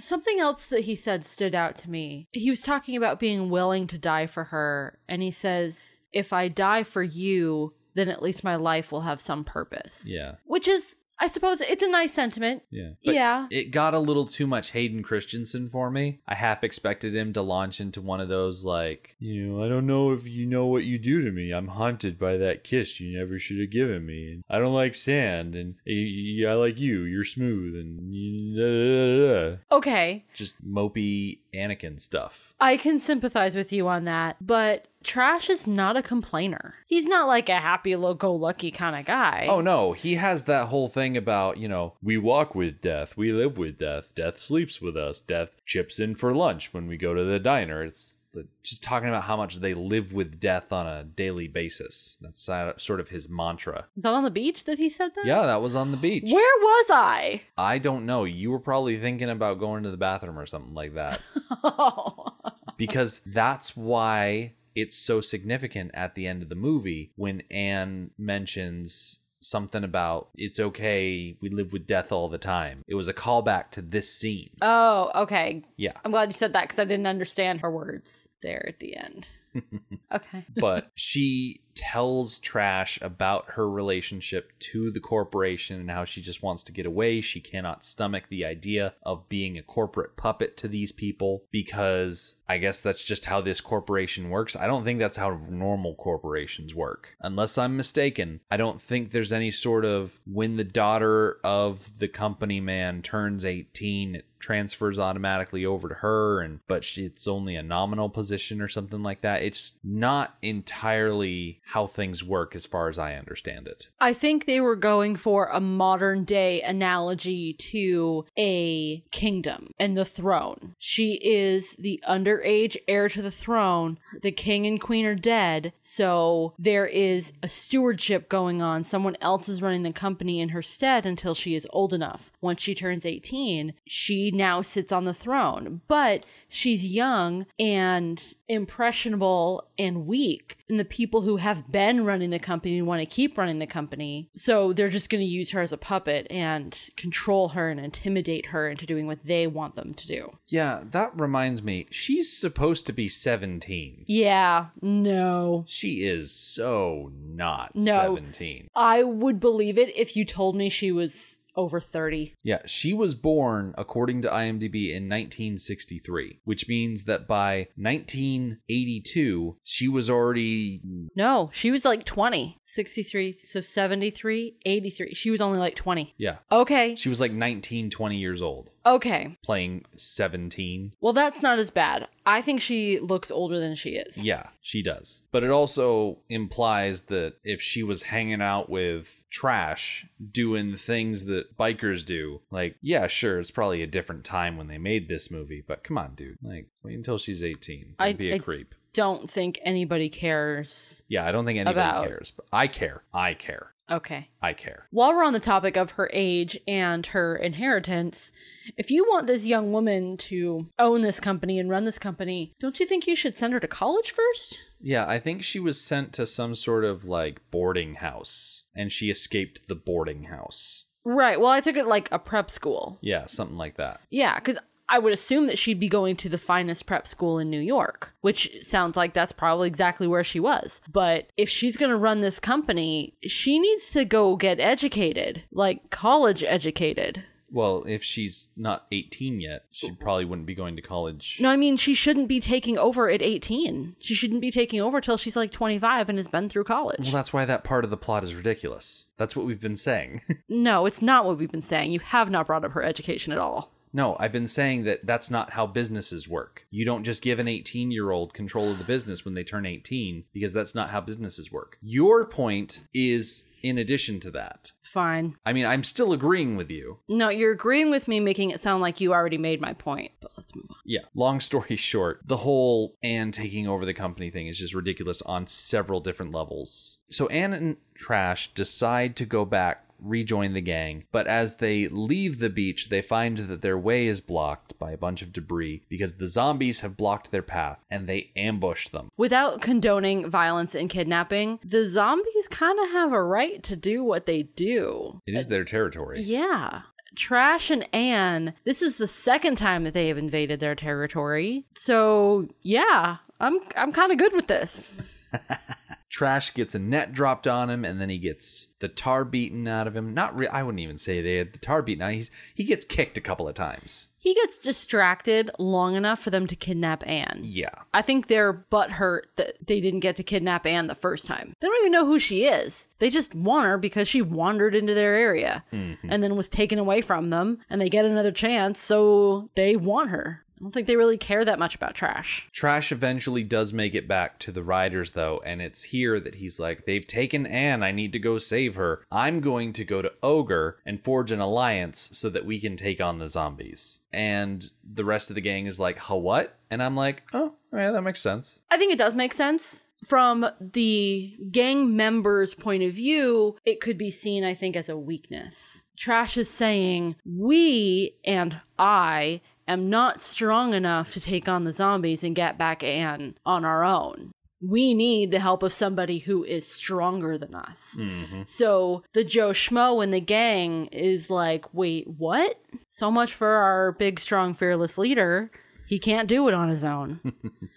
S3: Something else that he said stood out to me. He was talking about being willing to die for her, and he says, If I die for you, then at least my life will have some purpose.
S2: Yeah.
S3: Which is, I suppose, it's a nice sentiment.
S2: Yeah.
S3: Yeah.
S2: It got a little too much Hayden Christensen for me. I half expected him to launch into one of those like
S5: You know, I don't know if you know what you do to me. I'm haunted by that kiss you never should have given me. And I don't like sand, and eh, I like you. You're smooth, and da, da, da, da.
S3: Okay,
S2: just mopey Anakin stuff.
S3: I can sympathize with you on that, but Trash is not a complainer. He's not like a happy go lucky kind of guy.
S2: Oh no, he has that whole thing about, you know,
S5: We walk with death. We live with death. Death sleeps with us. Death chips in for lunch when we go to the diner. It's
S2: the, just talking about how much they live with death on a daily basis. That's sort of his mantra.
S3: Is that on the beach that he said that?
S2: Yeah, that was on the beach.
S3: Where was I?
S2: I don't know. You were probably thinking about going to the bathroom or something like that.
S3: Oh.
S2: because that's why it's so significant at the end of the movie when Anne mentions something about it's okay, we live with death all the time. It was a callback to this scene.
S3: Oh, okay.
S2: Yeah.
S3: I'm glad you said that because I didn't understand her words there at the end. okay.
S2: but she tells Trash about her relationship to the corporation and how she just wants to get away. She cannot stomach the idea of being a corporate puppet to these people because I guess that's just how this corporation works. I don't think that's how normal corporations work. Unless I'm mistaken, I don't think there's any sort of when the daughter of the company man turns 18, it transfers automatically over to her and but she, it's only a nominal position or something like that. It's not entirely how things work as far as I understand it.
S3: I think they were going for a modern day analogy to a kingdom and the throne. She is the underage heir to the throne. The king and queen are dead, so there is a stewardship going on. Someone else is running the company in her stead until she is old enough. Once she turns 18, she now sits on the throne, but she's young and impressionable and weak. And the people who have been running the company want to keep running the company. So they're just going to use her as a puppet and control her and intimidate her into doing what they want them to do.
S2: Yeah, that reminds me. She's supposed to be 17.
S3: Yeah, no.
S2: She is so not
S3: No.
S2: 17.
S3: I would believe it if you told me she was over 30.
S2: Yeah, she was born, according to IMDb, in 1963, which means that by 1982, she was already.
S3: No, she was like 20. 63, so 73, 83. She was only like 20.
S2: Yeah,
S3: Okay.
S2: she was like 19, 20 years old,
S3: Okay.
S2: playing 17.
S3: Well, that's not as bad. I think she looks older than she is.
S2: Yeah, she does. But it also implies that if she was hanging out with trash, doing things that bikers do, like, yeah, sure, it's probably a different time when they made this movie, but come on, dude. Like, wait until she's 18. Don't
S3: I-
S2: be a
S3: I-
S2: creep.
S3: Don't think anybody cares.
S2: Yeah, I don't think anybody
S3: About-
S2: cares, but I care. I care.
S3: Okay.
S2: I care.
S3: While we're on the topic of her age and her inheritance, if you want this young woman to own this company and run this company, don't you think you should send her to college first?
S2: Yeah, I think she was sent to some sort of like boarding house and she escaped the boarding house.
S3: Right. Well, I took it like a prep school.
S2: Yeah, something like that.
S3: Yeah, because I would assume that she'd be going to the finest prep school in New York, which sounds like that's probably exactly where she was. But if she's going to run this company, she needs to go get educated, like college educated.
S2: Well, if she's not 18 yet, she probably wouldn't be going to college.
S3: No, I mean, she shouldn't be taking over at 18. She shouldn't be taking over till she's like 25 and has been through college.
S2: Well, that's why that part of the plot is ridiculous. That's what we've been saying.
S3: no, it's not what we've been saying. You have not brought up her education at all.
S2: No, I've been saying that that's not how businesses work. You don't just give an 18 year old control of the business when they turn 18 because that's not how businesses work. Your point is in addition to that.
S3: Fine.
S2: I mean, I'm still agreeing with you.
S3: No, you're agreeing with me, making it sound like you already made my point. But let's move on.
S2: Yeah. Long story short, the whole Anne taking over the company thing is just ridiculous on several different levels. So Anne and Trash decide to go back, rejoin the gang, but as they leave the beach, they find that their way is blocked by a bunch of debris because the zombies have blocked their path and they ambush them.
S3: Without condoning violence and kidnapping, the zombies kind of have a right to do what they do.
S2: It is their territory.
S3: Yeah. Trash and Anne, this is the second time that they have invaded their territory. So, yeah, I'm I'm kind of good with this.
S2: Trash gets a net dropped on him, and then he gets the tar beaten out of him. Not re- I wouldn't even say they had the tar beaten out. He's he gets kicked a couple of times.
S3: He gets distracted long enough for them to kidnap Anne.
S2: Yeah,
S3: I think they're butthurt that they didn't get to kidnap Anne the first time. They don't even know who she is. They just want her because she wandered into their area mm-hmm. and then was taken away from them, and they get another chance, so they want her. I don't think they really care that much about trash.
S2: Trash eventually does make it back to the riders, though, and it's here that he's like, They've taken Anne. I need to go save her. I'm going to go to Ogre and forge an alliance so that we can take on the zombies. And the rest of the gang is like, Huh, what? And I'm like, Oh, yeah, that makes sense.
S3: I think it does make sense. From the gang members' point of view, it could be seen, I think, as a weakness. Trash is saying, We and I am not strong enough to take on the zombies and get back Anne on our own. We need the help of somebody who is stronger than us. Mm-hmm. So the Joe Schmo in the gang is like, wait, what? So much for our big, strong, fearless leader. He can't do it on his own.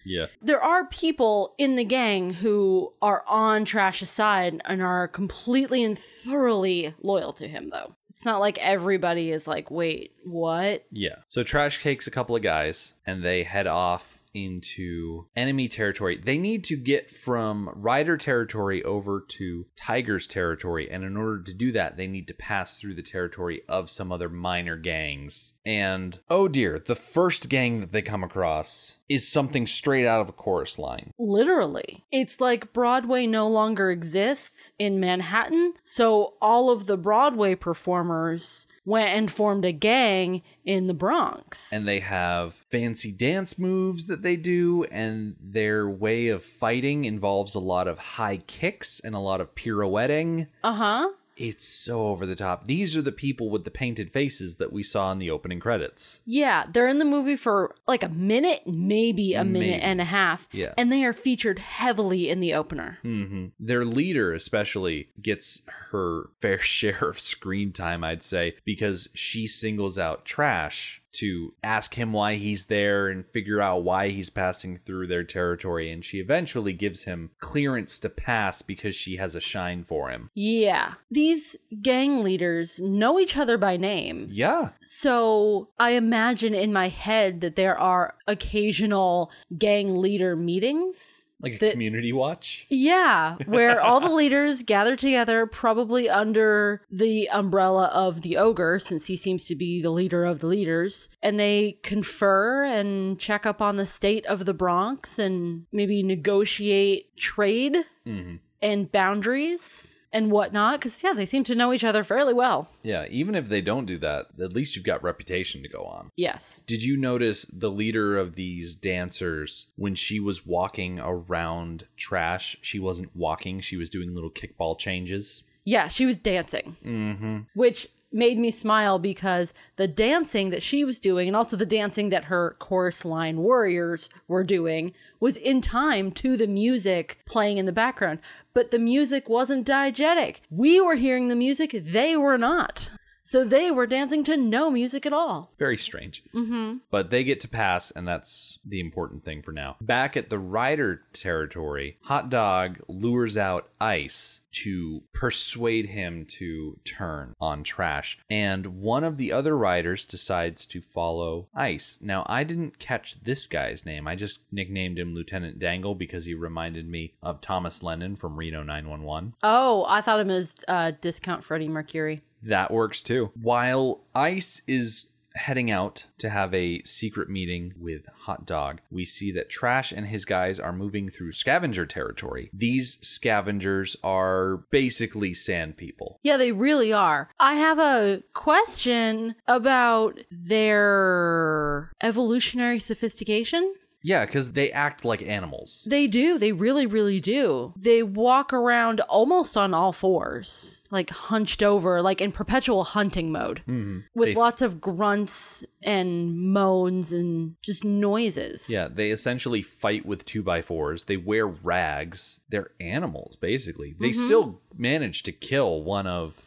S5: Yeah.
S3: there are people in the gang who are on Trash's side and are completely and thoroughly loyal to him, though. It's not like everybody is like, wait, what?
S2: Yeah. So Trash takes a couple of guys and they head off into enemy territory. They need to get from Rider territory over to Tiger's territory. And in order to do that, they need to pass through the territory of some other minor gangs. And oh dear, the first gang that they come across is something straight out of a chorus line.
S3: Literally. It's like Broadway no longer exists in Manhattan, so all of the Broadway performers went and formed a gang in the Bronx.
S2: and they have fancy dance moves that they do and their way of fighting involves a lot of high kicks and a lot of pirouetting
S3: uh huh.
S2: it's so over the top these are the people with the painted faces that we saw in the opening credits
S3: Yeah, they're in the movie for like a minute, maybe a minute
S2: Maybe.
S3: and a half.
S2: Yeah.
S3: And they are featured heavily in the opener.
S2: hmm their leader especially gets her fair share of screen time i'd say because she singles out trash to ask him why he's there and figure out why he's passing through their territory and she eventually gives him clearance to pass because she has a shine for him
S3: Yeah. These gang leaders know each other by name.
S2: yeah
S3: So I imagine in my head that there are occasional gang leader meetings.
S2: Like a
S3: That-
S2: community watch.
S3: Yeah, where all the leaders gather together, probably under the umbrella of the ogre, since he seems to be the leader of the leaders, and they confer and check up on the state of the Bronx and maybe negotiate trade mm-hmm. and boundaries and whatnot. Because, yeah, they seem to know each other fairly well.
S2: yeah even if they don't do that at least you've got reputation to go on
S3: Yes.
S2: Did you notice the leader of these dancers when she was walking around trash? She wasn't walking, she was doing little kickball changes.
S3: Yeah, she was dancing, mm-hmm. which made me smile because the dancing that she was doing and also the dancing that her chorus line warriors were doing was in time to the music playing in the background. But the music wasn't diegetic. We were hearing the music, they were not. So they were dancing to no music at all.
S2: Very strange. Mm-hmm. But they get to pass, and that's the important thing for now. Back at the rider territory, Hot Dog lures out Ice to persuade him to turn on Trash. And one of the other riders decides to follow Ice. Now, I didn't catch this guy's name. I just nicknamed him Lieutenant Dangle because he reminded me of Thomas Lennon from Reno 911.
S3: Oh, I thought him as uh, Discount Freddie Mercury.
S2: That works too. While Ice is heading out to have a secret meeting with Hot Dog, we see that Trash and his guys are moving through scavenger territory. These scavengers are basically sand people.
S3: Yeah, they really are. I have a question about their evolutionary sophistication.
S2: Yeah, because they act like animals.
S3: They do. They really, really do. They walk around almost on all fours, like hunched over, like in perpetual hunting mode, mm-hmm. with
S2: They-
S3: lots of grunts and moans and just noises.
S2: Yeah, they essentially fight with two by fours. They wear rags. They're animals, basically. They mm-hmm. still manage to kill one of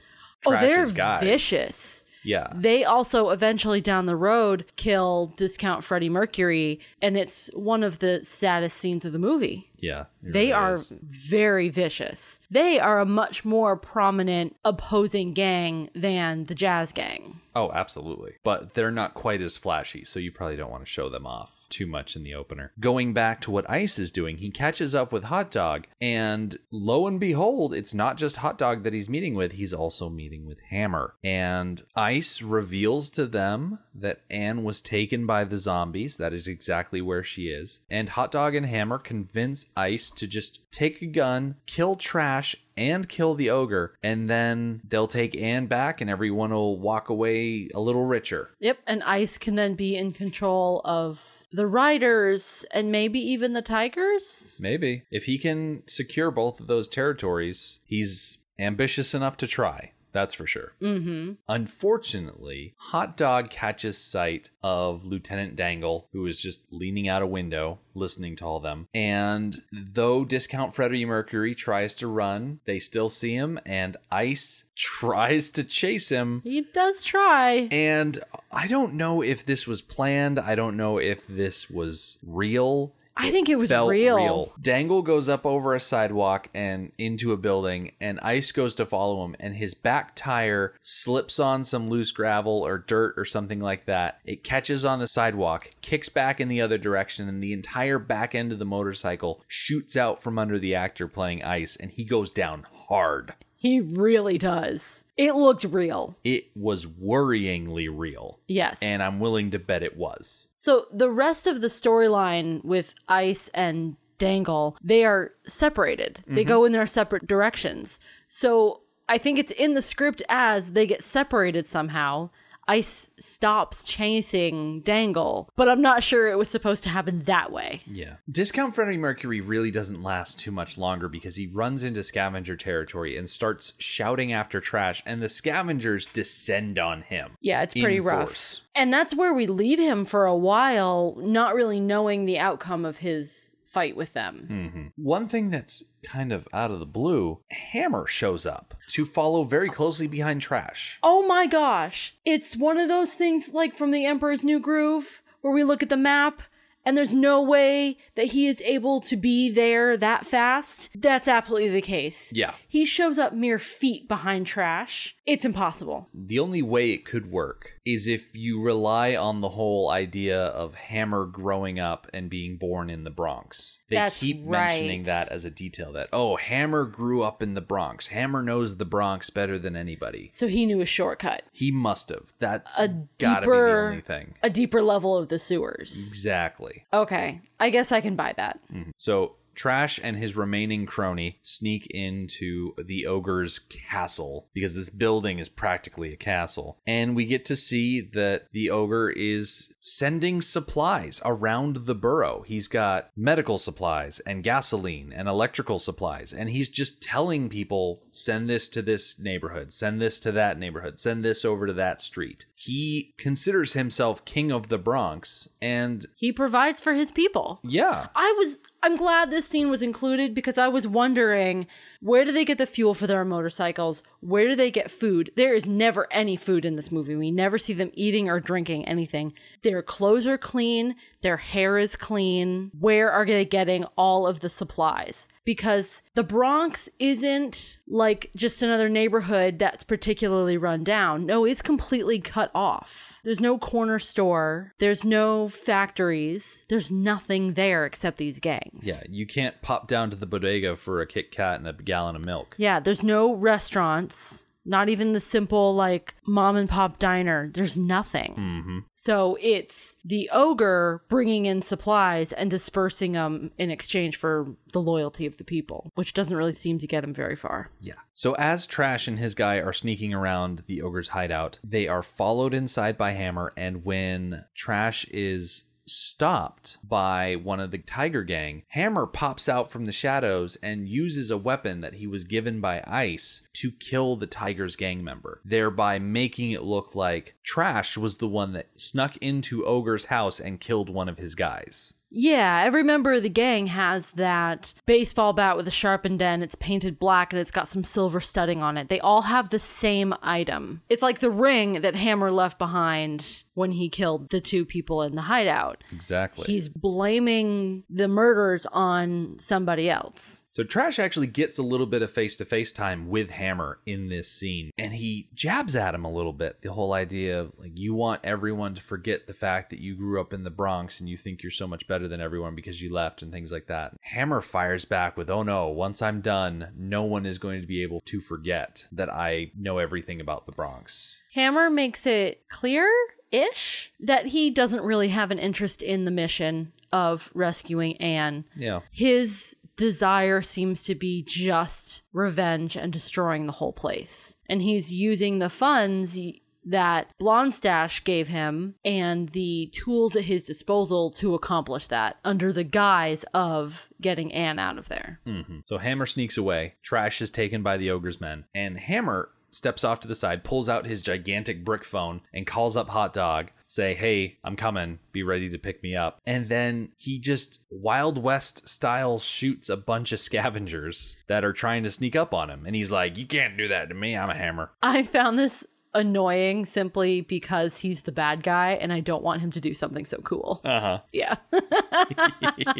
S3: Oh, they're
S2: Trash's guys.
S3: vicious.
S2: Yeah.
S3: They also eventually down the road kill Discount Freddie Mercury, and it's one of the saddest scenes of the movie.
S2: Yeah.
S3: They
S2: really
S3: are
S2: is.
S3: very vicious. They are a much more prominent opposing gang than the Jazz Gang.
S2: Oh, absolutely. But they're not quite as flashy, so you probably don't want to show them off too much in the opener. Going back to what Ice is doing, he catches up with Hot Dog, and lo and behold, it's not just Hot Dog that he's meeting with, he's also meeting with Hammer. And Ice reveals to them that Anne was taken by the zombies. That is exactly where she is. And Hot Dog and Hammer convince Ice to just take a gun, kill Trash, and kill the ogre, and then they'll take Anne back, and everyone will walk away a little richer.
S3: Yep, and Ice can then be in control of the riders and maybe even the tigers.
S2: Maybe. If he can secure both of those territories, he's ambitious enough to try. That's for sure. Mm-hmm. Unfortunately, Hot Dog catches sight of Lieutenant Dangle, who is just leaning out a window, listening to all them. And though Discount Freddie Mercury tries to run, they still see him, and Ice tries to chase him.
S3: He does try.
S2: And I don't know if this was planned. I don't know if this was real.
S3: I think it was
S2: felt
S3: real.
S2: Dangle goes up over a sidewalk and into a building, and Ice goes to follow him, and his back tire slips on some loose gravel or dirt or something like that. It catches on the sidewalk, kicks back in the other direction, and the entire back end of the motorcycle shoots out from under the actor playing Ice, and he goes down hard.
S3: He really does. It looked real.
S2: It was worryingly real,
S3: Yes.
S2: and I'm willing to bet it was.
S3: So the rest of the storyline with Ice and Dangle, they are separated. They mm-hmm. go in their separate directions. So I think it's in the script as they get separated somehow. Ice stops chasing Dangle, but I'm not sure it was supposed to happen that way.
S2: Yeah. Discount Freddie Mercury really doesn't last too much longer because he runs into scavenger territory and starts shouting after trash, and the scavengers descend on him.
S3: Yeah, it's pretty rough.
S2: force.
S3: And that's where we leave him for a while, not really knowing the outcome of his fight with them. Mm-hmm.
S2: One thing that's kind of out of the blue Hammer shows up to follow very closely behind trash.
S3: Oh my gosh. It's one of those things like from the Emperor's New Groove where we look at the map and there's no way that he is able to be there that fast. That's absolutely the case.
S2: Yeah.
S3: He shows up mere feet behind trash. It's impossible.
S2: The only way it could work is if you rely on the whole idea of Hammer growing up and being born in the Bronx. They
S3: That's
S2: keep
S3: right.
S2: mentioning that as a detail that, oh, Hammer grew up in the Bronx. Hammer knows the Bronx better than anybody.
S3: So he knew a shortcut.
S2: He must have. That's
S3: A
S2: gotta be the
S3: deeper
S2: only thing.
S3: a deeper level of the sewers.
S2: Exactly.
S3: Okay. I guess I can buy that. Mm-hmm.
S2: So Trash and his remaining crony sneak into the ogre's castle because this building is practically a castle. And we get to see that the ogre is sending supplies around the borough. He's got medical supplies and gasoline and electrical supplies. And he's just telling people send this to this neighborhood, send this to that neighborhood, send this over to that street. He considers himself king of the Bronx. And
S3: He provides for his people.
S2: yeah.
S3: I was I'm glad this scene was included because I was wondering where do they get the fuel for their motorcycles? Where do they get food? There is never any food in this movie. We never see them eating or drinking anything. Their clothes are clean, their hair is clean. Where are they getting all of the supplies? Because the Bronx isn't like just another neighborhood that's particularly run down. No, it's completely cut off. There's no corner store, there's no factories, there's nothing there except these gangs.
S2: Yeah, you can't pop down to the bodega for a Kit Kat and a gallon of milk.
S3: Yeah, there's no restaurants, not even the simple like mom and pop diner. There's nothing.
S2: Mm-hmm.
S3: So it's the ogre bringing in supplies and dispersing them in exchange for the loyalty of the people, which doesn't really seem to get him very far.
S2: Yeah. So as Trash and his guy are sneaking around the ogre's hideout, they are followed inside by Hammer, and when Trash is stopped by one of the Tiger Gang, Hammer pops out from the shadows and uses a weapon that he was given by Ice to kill the Tiger's gang member, thereby making it look like Trash was the one that snuck into Ogre's house and killed one of his guys.
S3: Yeah, every member of the gang has that baseball bat with a sharpened end. It's painted black and it's got some silver studding on it. They all have the same item. It's like the ring that Hammer left behind when he killed the two people in the hideout.
S2: Exactly.
S3: He's blaming the murders on somebody else.
S2: So Trash actually gets a little bit of face to face time with Hammer in this scene, and he jabs at him a little bit. The whole idea of like you want everyone to forget the fact that you grew up in the Bronx and you think you're so much better than everyone because you left and things like that. Hammer fires back with, "Oh no, once I'm done, no one is going to be able to forget that I know everything about the Bronx."
S3: Hammer makes it clear ish that he doesn't really have an interest in the mission of rescuing Anne.
S2: Yeah.
S3: His desire seems to be just revenge and destroying the whole place. And he's using the funds that Blondstash gave him and the tools at his disposal to accomplish that under the guise of getting Anne out of there. Mm-hmm.
S2: So Hammer sneaks away. Trash is taken by the ogre's men, and Hammer steps off to the side, pulls out his gigantic brick phone, and calls up Hot Dog, say, Hey, I'm coming. Be ready to pick me up. And then he just Wild West style shoots a bunch of scavengers that are trying to sneak up on him. And he's like, You can't do that to me. I'm a hammer.
S3: I found this annoying simply because he's the bad guy and I don't want him to do something so cool.
S2: Uh huh.
S3: Yeah.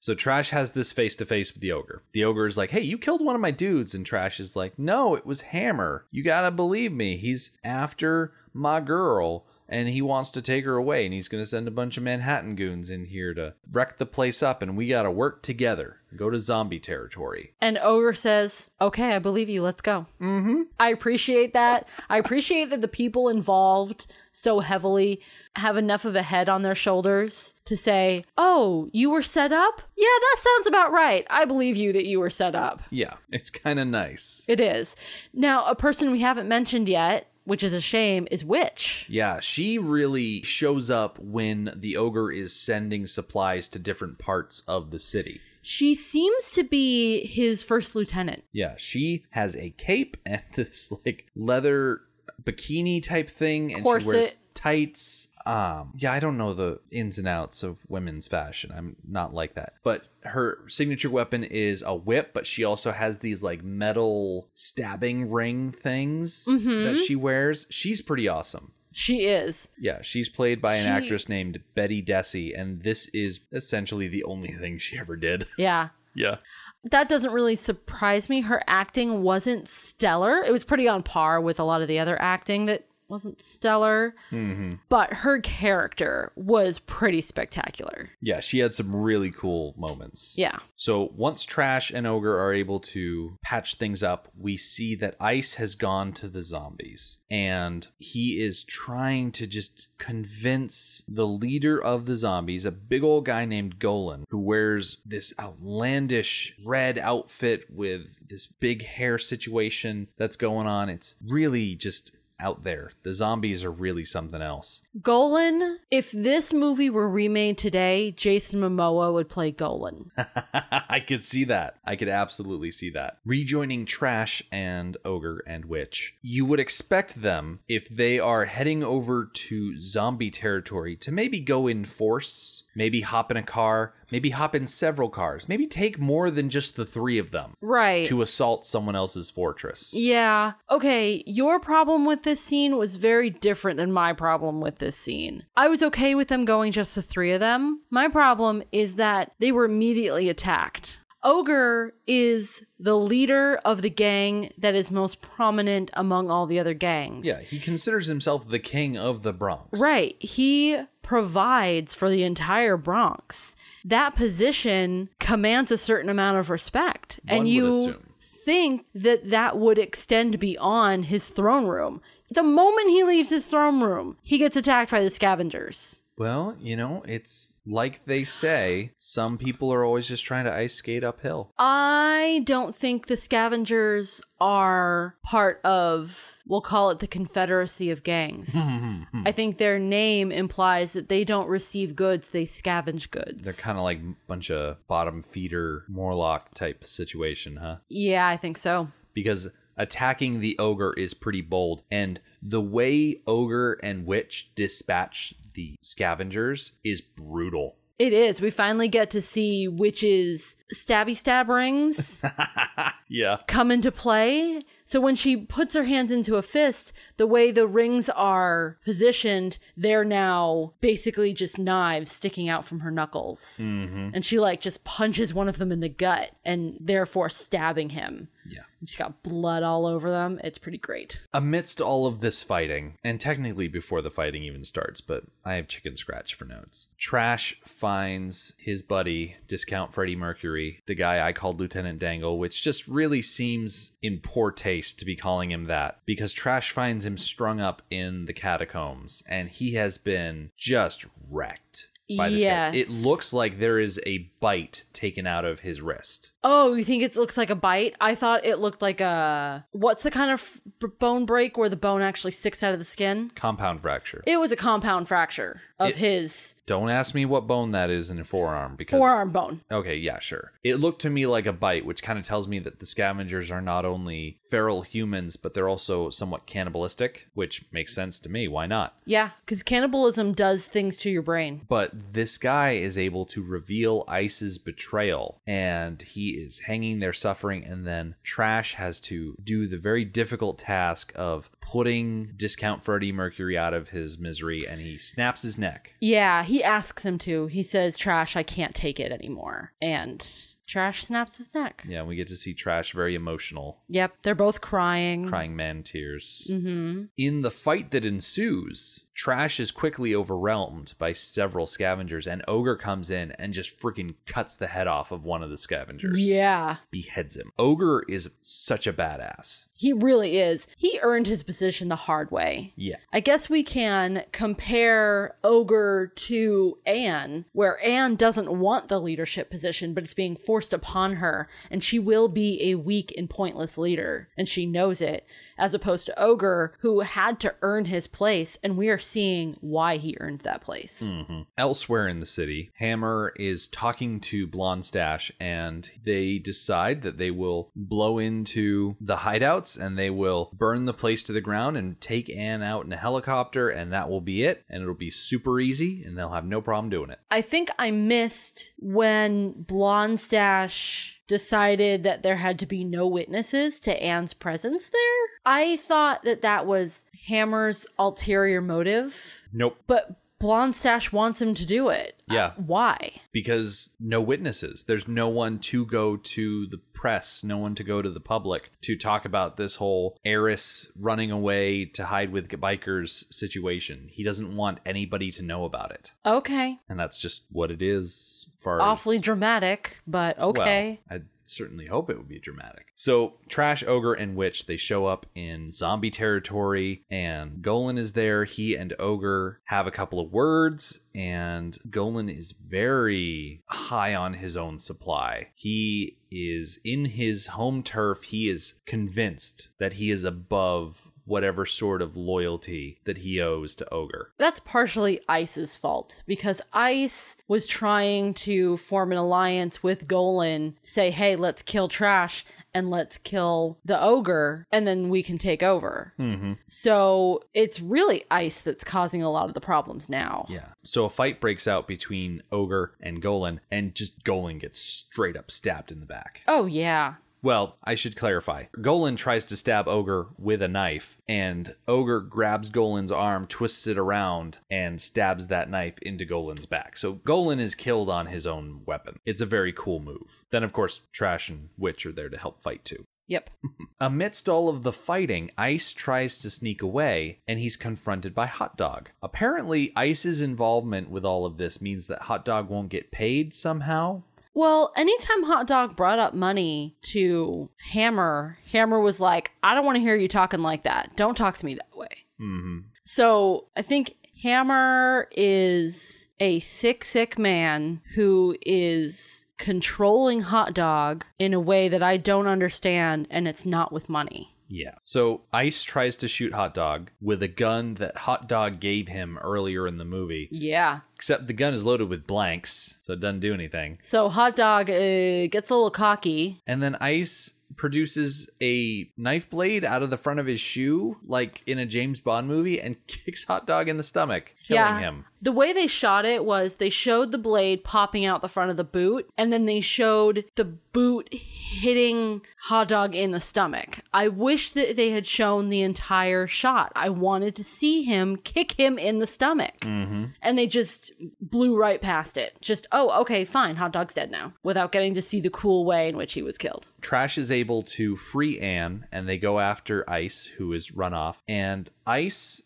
S2: So Trash has this face to face with the ogre. The ogre is like, "Hey, you killed one of my dudes," and Trash is like, "No, it was Hammer. You gotta believe me. He's after my girl." And he wants to take her away, and he's going to send a bunch of Manhattan goons in here to wreck the place up, and we got to work together, go to zombie territory.
S3: And Ogre says, Okay, I believe you. Let's go. Mm-hmm. I appreciate that. I appreciate that the people involved so heavily have enough of a head on their shoulders to say, Oh, you were set up? Yeah, that sounds about right. I believe you that you were set up.
S2: Yeah, it's kind of nice.
S3: It is. Now, a person we haven't mentioned yet, which is a shame, is Witch.
S2: Yeah, she really shows up when the ogre is sending supplies to different parts of the city.
S3: She seems to be his first lieutenant.
S2: Yeah, she has a cape and this like leather bikini type thing, and she wears tights. Um, yeah, I don't know the ins and outs of women's fashion. I'm not like that. But her signature weapon is a whip, but she also has these like metal stabbing ring things that she wears. She's pretty awesome.
S3: She is.
S2: Yeah, she's played by an
S3: She-
S2: actress named Betty Dessy, and this is essentially the only thing she ever did.
S3: Yeah.
S2: yeah.
S3: That doesn't really surprise me. Her acting wasn't stellar. It was pretty on par with a lot of the other acting that wasn't stellar. Mm-hmm. But her character was pretty spectacular.
S2: Yeah, she had some really cool moments.
S3: Yeah.
S2: So once Trash and Ogre are able to patch things up, we see that Ice has gone to the zombies and he is trying to just convince the leader of the zombies, a big old guy named Golan, who wears this outlandish red outfit with this big hair situation that's going on. It's really just out there. The zombies are really something else.
S3: Golan, if this movie were remade today, Jason Momoa would play Golan.
S2: I could see that. I could absolutely see that. Rejoining Trash and Ogre and Witch. You would expect them, if they are heading over to zombie territory, to maybe go in force, maybe hop in a car, maybe hop in several cars, maybe take more than just the three of them
S3: right.
S2: to assault someone else's fortress.
S3: Yeah. Okay, your problem with this scene was very different than my problem with this scene. I was okay with them going just the three of them. My problem is that they were immediately attacked. Ogre is the leader of the gang that is most prominent among all the other gangs.
S2: Yeah, he considers himself the king of the Bronx.
S3: Right. He provides for the entire Bronx. That position commands a certain amount of respect.
S2: One
S3: and you think that that would extend beyond his throne room. The moment he leaves his throne room, he gets attacked by the scavengers.
S2: Well, you know, it's like they say, some people are always just trying to ice skate uphill.
S3: I don't think the scavengers are part of, we'll call it the Confederacy of Gangs. I think their name implies that they don't receive goods, they scavenge goods.
S2: They're kind of like a bunch of bottom feeder Morlock type situation, huh?
S3: Yeah, I think so.
S2: Because attacking the ogre is pretty bold, and the way ogre and witch dispatch the scavengers is brutal.
S3: It is. We finally get to see witches' stabby stab rings
S2: Yeah.
S3: come into play. So when she puts her hands into a fist, the way the rings are positioned, they're now basically just knives sticking out from her knuckles. Mm-hmm. And she like just punches one of them in the gut and therefore stabbing him.
S2: Yeah.
S3: She's got blood all over them. It's pretty great.
S2: Amidst all of this fighting, and technically before the fighting even starts, but I have chicken scratch for notes. Trash finds his buddy, Discount Freddie Mercury, the guy I called Lieutenant Dangle, which just really seems in poor taste to be calling him that, because Trash finds him strung up in the catacombs, and he has been just wrecked. By this guy. It looks like there is a bite taken out of his wrist.
S3: Oh, you think it looks like a bite? I thought it looked like a. What's the kind of f- bone break where the bone actually sticks out of the skin?
S2: Compound fracture.
S3: It was a compound fracture of his
S2: Don't ask me what bone that is in a forearm because
S3: forearm bone.
S2: Okay, yeah, sure. It looked to me like a bite, which kind of tells me that the scavengers are not only feral humans, but they're also somewhat cannibalistic, which makes sense to me. Why not?
S3: Yeah, because cannibalism does things to your brain.
S2: But this guy is able to reveal Ice's betrayal, and he is hanging there suffering. And then Trash has to do the very difficult task of putting Discount Freddie Mercury out of his misery, and he snaps his neck.
S3: Yeah, he asks him to. He says, Trash, I can't take it anymore. And Trash snaps his neck.
S2: Yeah, we get to see Trash very emotional,
S3: Yep, they're both crying.
S2: crying man tears.
S3: Mm-hmm.
S2: In the fight that ensues, Trash is quickly overwhelmed by several scavengers, and Ogre comes in and just freaking cuts the head off of one of the scavengers.
S3: Yeah,
S2: Beheads him. Ogre is such a badass.
S3: he really is. He earned his position the hard way.
S2: Yeah.
S3: I guess we can compare Ogre to Anne, where Anne doesn't want the leadership position, but it's being forced upon her, and she will be a weak and pointless leader, and she knows it, as opposed to Ogre, who had to earn his place, and we are seeing why he earned that place. Mm-hmm.
S2: Elsewhere in the city, Hammer is talking to Blonde Stash, and they decide that they will blow into the hideouts and they will burn the place to the ground and take Anne out in a helicopter, and that will be it. And it'll be super easy, and they'll have no problem doing it.
S3: I think I missed when Blonde Stash decided that there had to be no witnesses to Anne's presence there. I thought that that was Hammer's ulterior motive,
S2: Nope.
S3: but Blonde Stash wants him to do it.
S2: Yeah.
S3: Why?
S2: because no witnesses. There's no one to go to the press, no one to go to the public to talk about this whole heiress running away to hide with bikers situation. He doesn't want anybody to know about it.
S3: Okay.
S2: And that's just what it is as far
S3: Awfully
S2: as
S3: dramatic, but okay.
S2: well, I certainly hope it would be dramatic. So, Trash Ogre and Witch, they show up in zombie territory, and Golan is there. He and Ogre have a couple of words, and Golan is very high on his own supply. He is in his home turf, he is convinced that he is above whatever sort of loyalty that he owes to Ogre.
S3: That's partially Ice's fault because Ice was trying to form an alliance with Golan, say, hey, let's kill Trash and let's kill the ogre, and then we can take over.
S2: Mm-hmm.
S3: So it's really Ice that's causing a lot of the problems now.
S2: Yeah. So a fight breaks out between Ogre and Golan, and just Golan gets straight up stabbed in the back.
S3: Oh, yeah.
S2: Well, I should clarify. Golan tries to stab Ogre with a knife, and Ogre grabs Golan's arm, twists it around, and stabs that knife into Golan's back. So Golan is killed on his own weapon. It's a very cool move. Then, of course, Trash and Witch are there to help fight too.
S3: Yep.
S2: Amidst all of the fighting, Ice tries to sneak away and he's confronted by Hot Dog. Apparently, Ice's involvement with all of this means that Hot Dog won't get paid somehow.
S3: Well, anytime Hot Dog brought up money to Hammer, Hammer was like, I don't want to hear you talking like that. Don't talk to me that way.
S2: Mm-hmm.
S3: So I think Hammer is a sick, sick man who is controlling Hot Dog in a way that I don't understand, and it's not with money.
S2: Yeah. So Ice tries to shoot Hot Dog with a gun that Hot Dog gave him earlier in the movie.
S3: Yeah.
S2: Except the gun is loaded with blanks, so it doesn't do anything.
S3: So Hot Dog uh, gets a little cocky.
S2: And then Ice produces a knife blade out of the front of his shoe, like in a James Bond movie, and kicks Hot Dog in the stomach, killing
S3: yeah.
S2: him.
S3: The way they shot it was they showed the blade popping out the front of the boot, and then they showed the boot hitting Hot Dog in the stomach. I wish that they had shown the entire shot. I wanted to see him kick him in the stomach.
S2: Mm-hmm.
S3: And they just blew right past it. Just, oh, okay, fine, Hot Dog's dead now, without getting to see the cool way in which he was killed.
S2: Trash is able to free Anne, and they go after Ice, who is run off. And Ice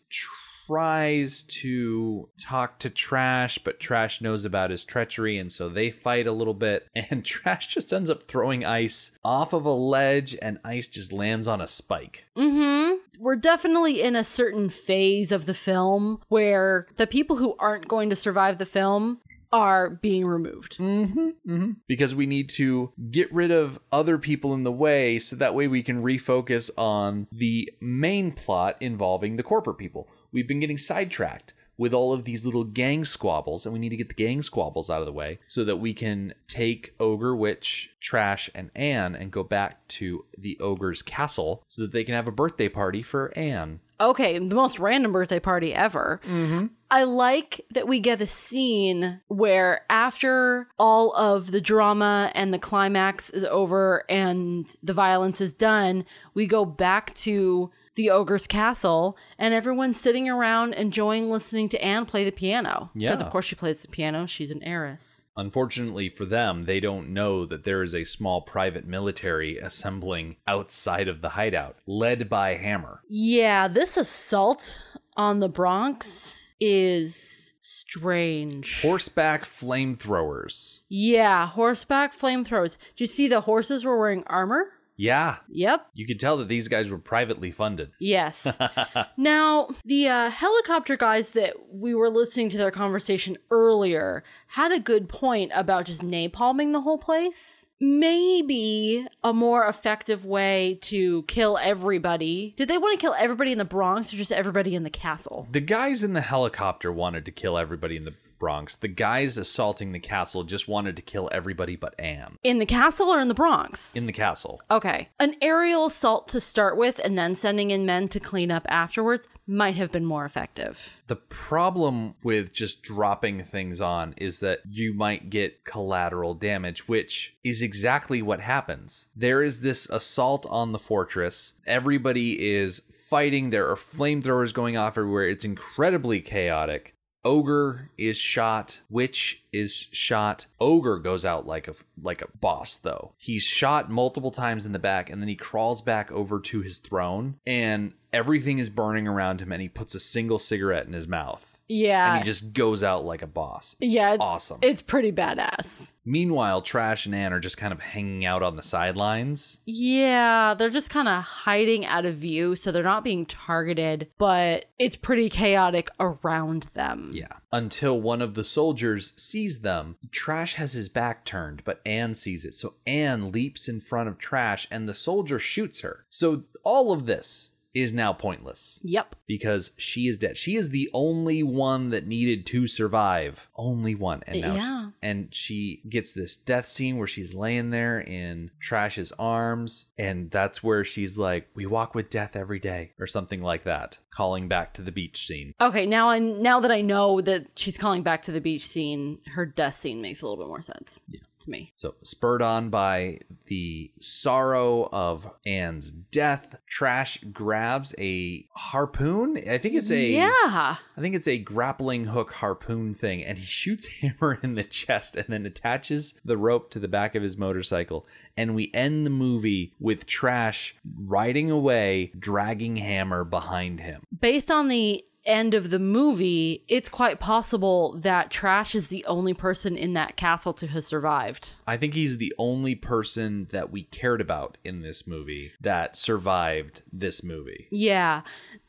S2: tries to talk to Trash, but Trash knows about his treachery, and so they fight a little bit. And Trash just ends up throwing Ice off of a ledge, and Ice just lands on a spike.
S3: Mm-hmm. We're definitely in a certain phase of the film where the people who aren't going to survive the film are being removed. Mm-hmm, mm-hmm.
S2: Because we need to get rid of other people in the way so that way we can refocus on the main plot involving the corporate people. We've been getting sidetracked. with all of these little gang squabbles, and we need to get the gang squabbles out of the way so that we can take Ogre, Witch, Trash, and Anne and go back to the Ogre's castle so that they can have a birthday party for Anne.
S3: Okay, the most random birthday party ever. Mm-hmm. I like that we get a scene where after all of the drama and the climax is over and the violence is done, we go back to the ogre's castle and everyone's sitting around enjoying listening to Anne play the piano. Because of course she plays the piano, she's an heiress.
S2: Unfortunately for them, they don't know that there is a small private military assembling outside of the hideout, led by Hammer.
S3: Yeah, this assault on the Bronx is strange.
S2: Horseback flamethrowers.
S3: yeah, horseback flamethrowers. Do you see the horses were wearing armor?
S2: Yeah,
S3: Yep.
S2: you could tell that these guys were privately funded.
S3: Yes. now, the uh, helicopter guys that we were listening to their conversation earlier had a good point about just napalming the whole place. Maybe a more effective way to kill everybody. Did they want to kill everybody in the Bronx or just everybody in the castle?
S2: The guys in the helicopter wanted to kill everybody in the Bronx. The guys assaulting the castle just wanted to kill everybody but Anne.
S3: In the castle or in the Bronx?
S2: In the castle.
S3: Okay. An aerial assault to start with and then sending in men to clean up afterwards might have been more effective.
S2: The problem with just dropping things on is that you might get collateral damage, which is exactly what happens. There is this assault on the fortress. Everybody is fighting. There are flamethrowers going off everywhere. It's incredibly chaotic. Ogre is shot. Witch is shot. Ogre goes out like a like a boss though. He's shot multiple times in the back and then he crawls back over to his throne and everything is burning around him and he puts a single cigarette in his mouth.
S3: Yeah.
S2: And he just goes out like a boss. It's
S3: yeah.
S2: awesome.
S3: It's pretty badass.
S2: Meanwhile, Trash and Ann are just kind of hanging out on the sidelines.
S3: Yeah, they're just kind of hiding out of view, so they're not being targeted, but it's pretty chaotic around them.
S2: Yeah. Until one of the soldiers sees them. Trash has his back turned, but Anne sees it. So Anne leaps in front of Trash and the soldier shoots her. So all of this is now pointless
S3: Yep.
S2: because she is dead. She is the only one that needed to survive. Only one. And now
S3: Yeah.
S2: and she gets this death scene where she's laying there in Trash's arms and that's where she's like, "We walk with death every day" or something like that, calling back to the beach scene.
S3: Okay, now I now that I know that she's calling back to the beach scene, her death scene makes a little bit more sense. Yeah. To me.
S2: So, spurred on by the sorrow of Anne's death, Trash grabs a harpoon. I think it's a
S3: Yeah.
S2: I think it's a grappling hook harpoon thing, and he shoots Hammer in the chest and then attaches the rope to the back of his motorcycle. And we end the movie with Trash riding away, dragging Hammer behind him.
S3: Based on the end of the movie, it's quite possible that Trash is the only person in that castle to have survived.
S2: I think he's the only person that we cared about in this movie that survived this movie.
S3: Yeah.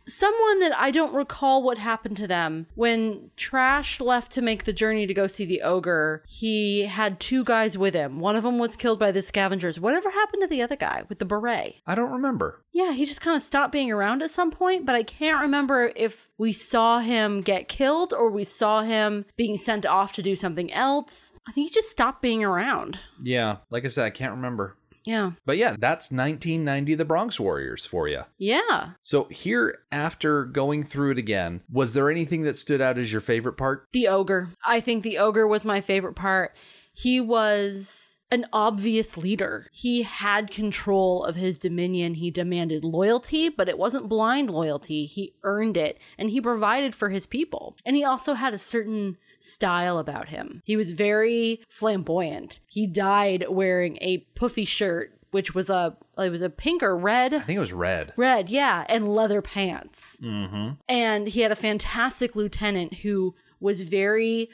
S3: Someone that I don't recall what happened to them. When Trash left to make the journey to go see the ogre, he had two guys with him. One of them was killed by the scavengers. Whatever happened to the other guy with the beret?
S2: I don't remember.
S3: Yeah, he just kind of stopped being around at some point, but I can't remember if we saw him get killed or we saw him being sent off to do something else. I think he just stopped being around.
S2: Yeah, like I said, I can't remember.
S3: Yeah.
S2: But yeah, that's 1990 The Bronx Warriors for you.
S3: Yeah.
S2: So, here, after going through it again, was there anything that stood out as your favorite part?
S3: The ogre. I think the ogre was my favorite part. He was an obvious leader. He had control of his dominion. He demanded loyalty, but it wasn't blind loyalty. He earned it and he provided for his people. And he also had a certain style about him. He was very flamboyant. He died wearing a puffy shirt which was a it was a pink or red
S2: I think it was red.
S3: Red, yeah, and leather pants.
S2: Mm-hmm.
S3: And he had a fantastic lieutenant who was very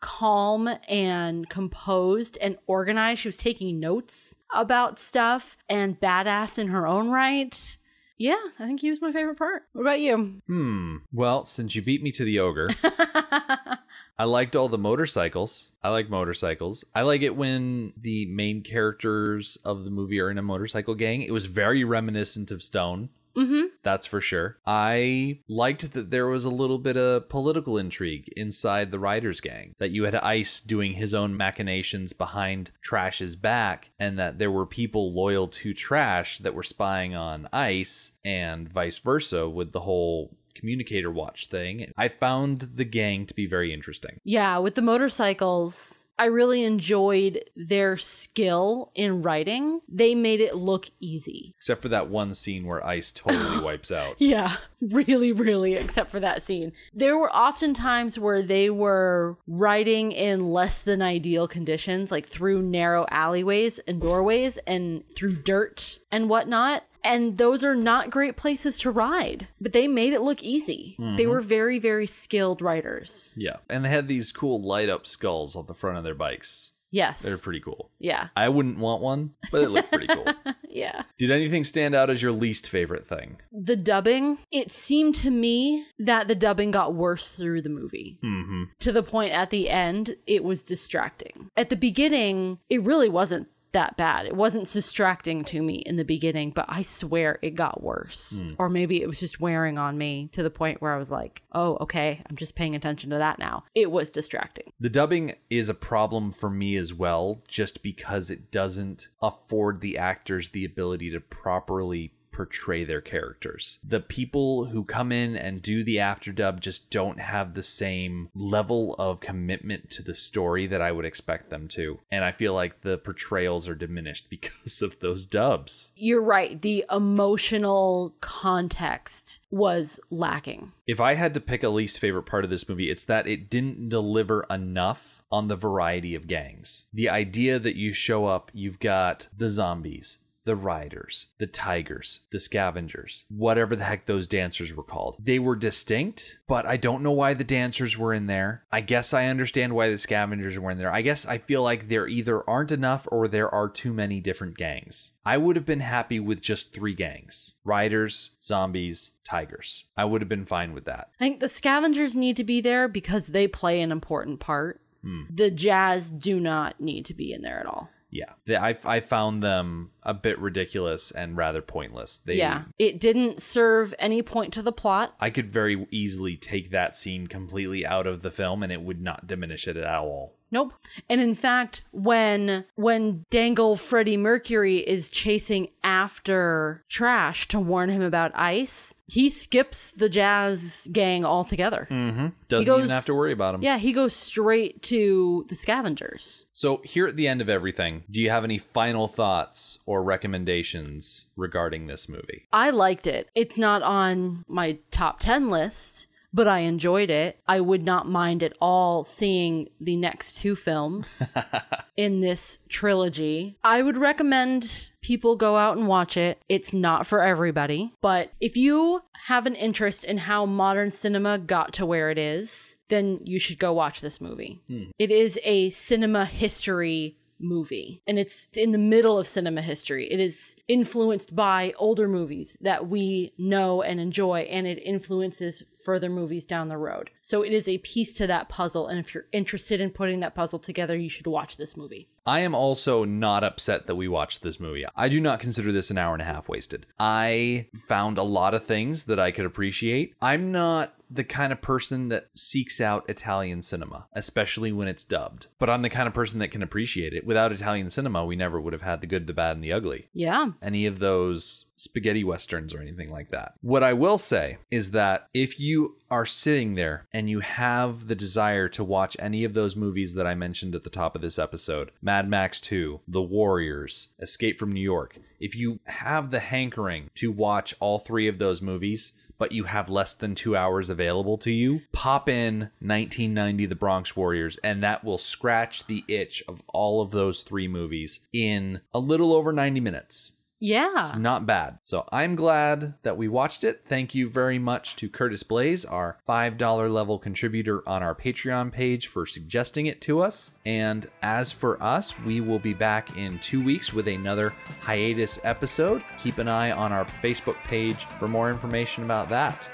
S3: calm and composed and organized. She was taking notes about stuff and badass in her own right. Yeah, I think he was my favorite part. What about you?
S2: Hmm. Well, since you beat me to the ogre, I liked all the motorcycles. I like motorcycles. I like it when the main characters of the movie are in a motorcycle gang. It was very reminiscent of Stone.
S3: Mm-hmm.
S2: That's for sure. I liked that there was a little bit of political intrigue inside the Riders gang, that you had Ice doing his own machinations behind Trash's back, and that there were people loyal to Trash that were spying on Ice, and vice versa with the whole communicator watch thing. I found the gang to be very interesting.
S3: Yeah, with the motorcycles, I really enjoyed their skill in writing. They made it look easy.
S2: Except for that one scene where Ice totally wipes out.
S3: Yeah, really, really, except for that scene. There were often times where they were riding in less than ideal conditions, like through narrow alleyways and doorways and through dirt and whatnot. And those are not great places to ride, but they made it look easy. They were very, very skilled riders.
S2: Yeah. And they had these cool light up skulls on the front of their bikes.
S3: Yes.
S2: They're pretty cool.
S3: yeah.
S2: I wouldn't want one, but it looked pretty cool.
S3: Yeah.
S2: Did anything stand out as your least favorite thing?
S3: The dubbing, it seemed to me that the dubbing got worse through the movie.
S2: Mm-hmm.
S3: to the point at the end it was distracting. At the beginning, it really wasn't that bad. It wasn't distracting to me in the beginning, but I swear it got worse. Hmm. Or maybe it was just wearing on me to the point where I was like, "Oh, okay, I'm just paying attention to that now." It was distracting.
S2: The dubbing is a problem for me as well, just because it doesn't afford the actors the ability to properly portray their characters. The people who come in and do the afterdub just don't have the same level of commitment to the story that I would expect them to. And I feel like the portrayals are diminished because of those dubs.
S3: You're right. The emotional context was lacking.
S2: If I had to pick a least favorite part of this movie, it's that it didn't deliver enough on the variety of gangs. The idea that you show up, you've got the zombies, the riders, the tigers, the scavengers, whatever the heck those dancers were called. They were distinct, but I don't know why the dancers were in there. I guess I understand why the scavengers were in there. I guess I feel like there either aren't enough or there are too many different gangs. I would have been happy with just three gangs riders, zombies, tigers. I would have been fine with that.
S3: I think the scavengers need to be there because they play an important part. Hmm. The jazz do not need to be in there at all.
S2: Yeah, they, I I found them a bit ridiculous and rather pointless. They,
S3: yeah. It didn't serve any point to the plot.
S2: I could very easily take that scene completely out of the film, and it would not diminish it at all.
S3: Nope. And in fact, when when Dangle Freddie Mercury is chasing after Trash to warn him about ice, he skips the jazz gang altogether.
S2: Mm-hmm. Doesn't
S3: goes-
S2: even have to worry about them.
S3: Yeah, he goes straight to the scavengers.
S2: So here at the end of everything, do you have any final thoughts or recommendations regarding this movie?
S3: I liked it. It's not on my top 10 list, but I enjoyed it. I would not mind at all seeing the next two films in this trilogy. I would recommend people go out and watch it. It's not for everybody, but if you have an interest in how modern cinema got to where it is, then you should go watch this movie. Hmm. It is a cinema history movie and it's in the middle of cinema history it is influenced by older movies that we know and enjoy and it influences further movies down the road so it is a piece to that puzzle and if you're interested in putting that puzzle together you should watch this movie
S2: I am also not upset that we watched this movie. I do not consider this an hour and a half wasted. I found a lot of things that I could appreciate. I'm not the kind of person that seeks out Italian cinema, especially when it's dubbed. But I'm the kind of person that can appreciate it. Without Italian cinema, we never would have had the good, the bad, and the ugly.
S3: yeah
S2: Any of those spaghetti westerns or anything like that. What I will say is that if you are sitting there and you have the desire to watch any of those movies that I mentioned at the top of this episode Mad Max 2, The Warriors, Escape from New York if you have the hankering to watch all three of those movies, but you have less than two hours available to you, pop in 1990 The Bronx Warriors, and that will scratch the itch of all of those three movies in a little over 90 minutes.
S3: Yeah
S2: It's not bad. So I'm glad that we watched it. Thank you very much to Curtis Blaze, our $5 level contributor on our Patreon page, for suggesting it to us. And as for us, we will be back in two weeks with another hiatus episode. Keep an eye on our Facebook page for more information about that.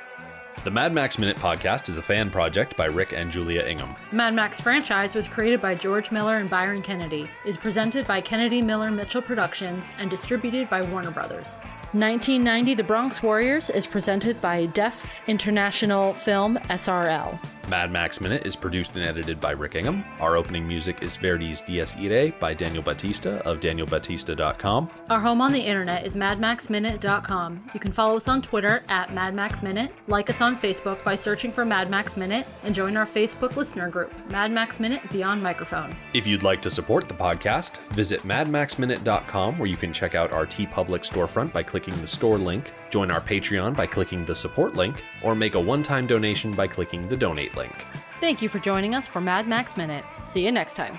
S2: The Mad Max Minute podcast is a fan project by Rick and Julia Ingham.
S3: The Mad Max franchise was created by George Miller and Byron Kennedy, is presented by Kennedy Miller Mitchell Productions, and distributed by Warner Brothers. 1990 The Bronx Warriors is presented by Deaf International Film SRL.
S2: Mad Max Minute is produced and edited by Rick Ingham. Our opening music is Verdi's Dies Irae by Daniel Batista of danielbatista.com.
S3: Our home on the internet is madmaxminute.com. You can follow us on Twitter at madmaxminute, like us on Facebook by searching for Mad Max Minute, and join our Facebook listener group, Mad Max Minute Beyond Microphone.
S2: If you'd like to support the podcast, visit madmaxminute.com where you can check out our TeePublic storefront by clicking the store link, join our Patreon by clicking the support link, or make a one time donation by clicking the donate link.
S3: Thank you for joining us for Mad Max Minute. See you next time.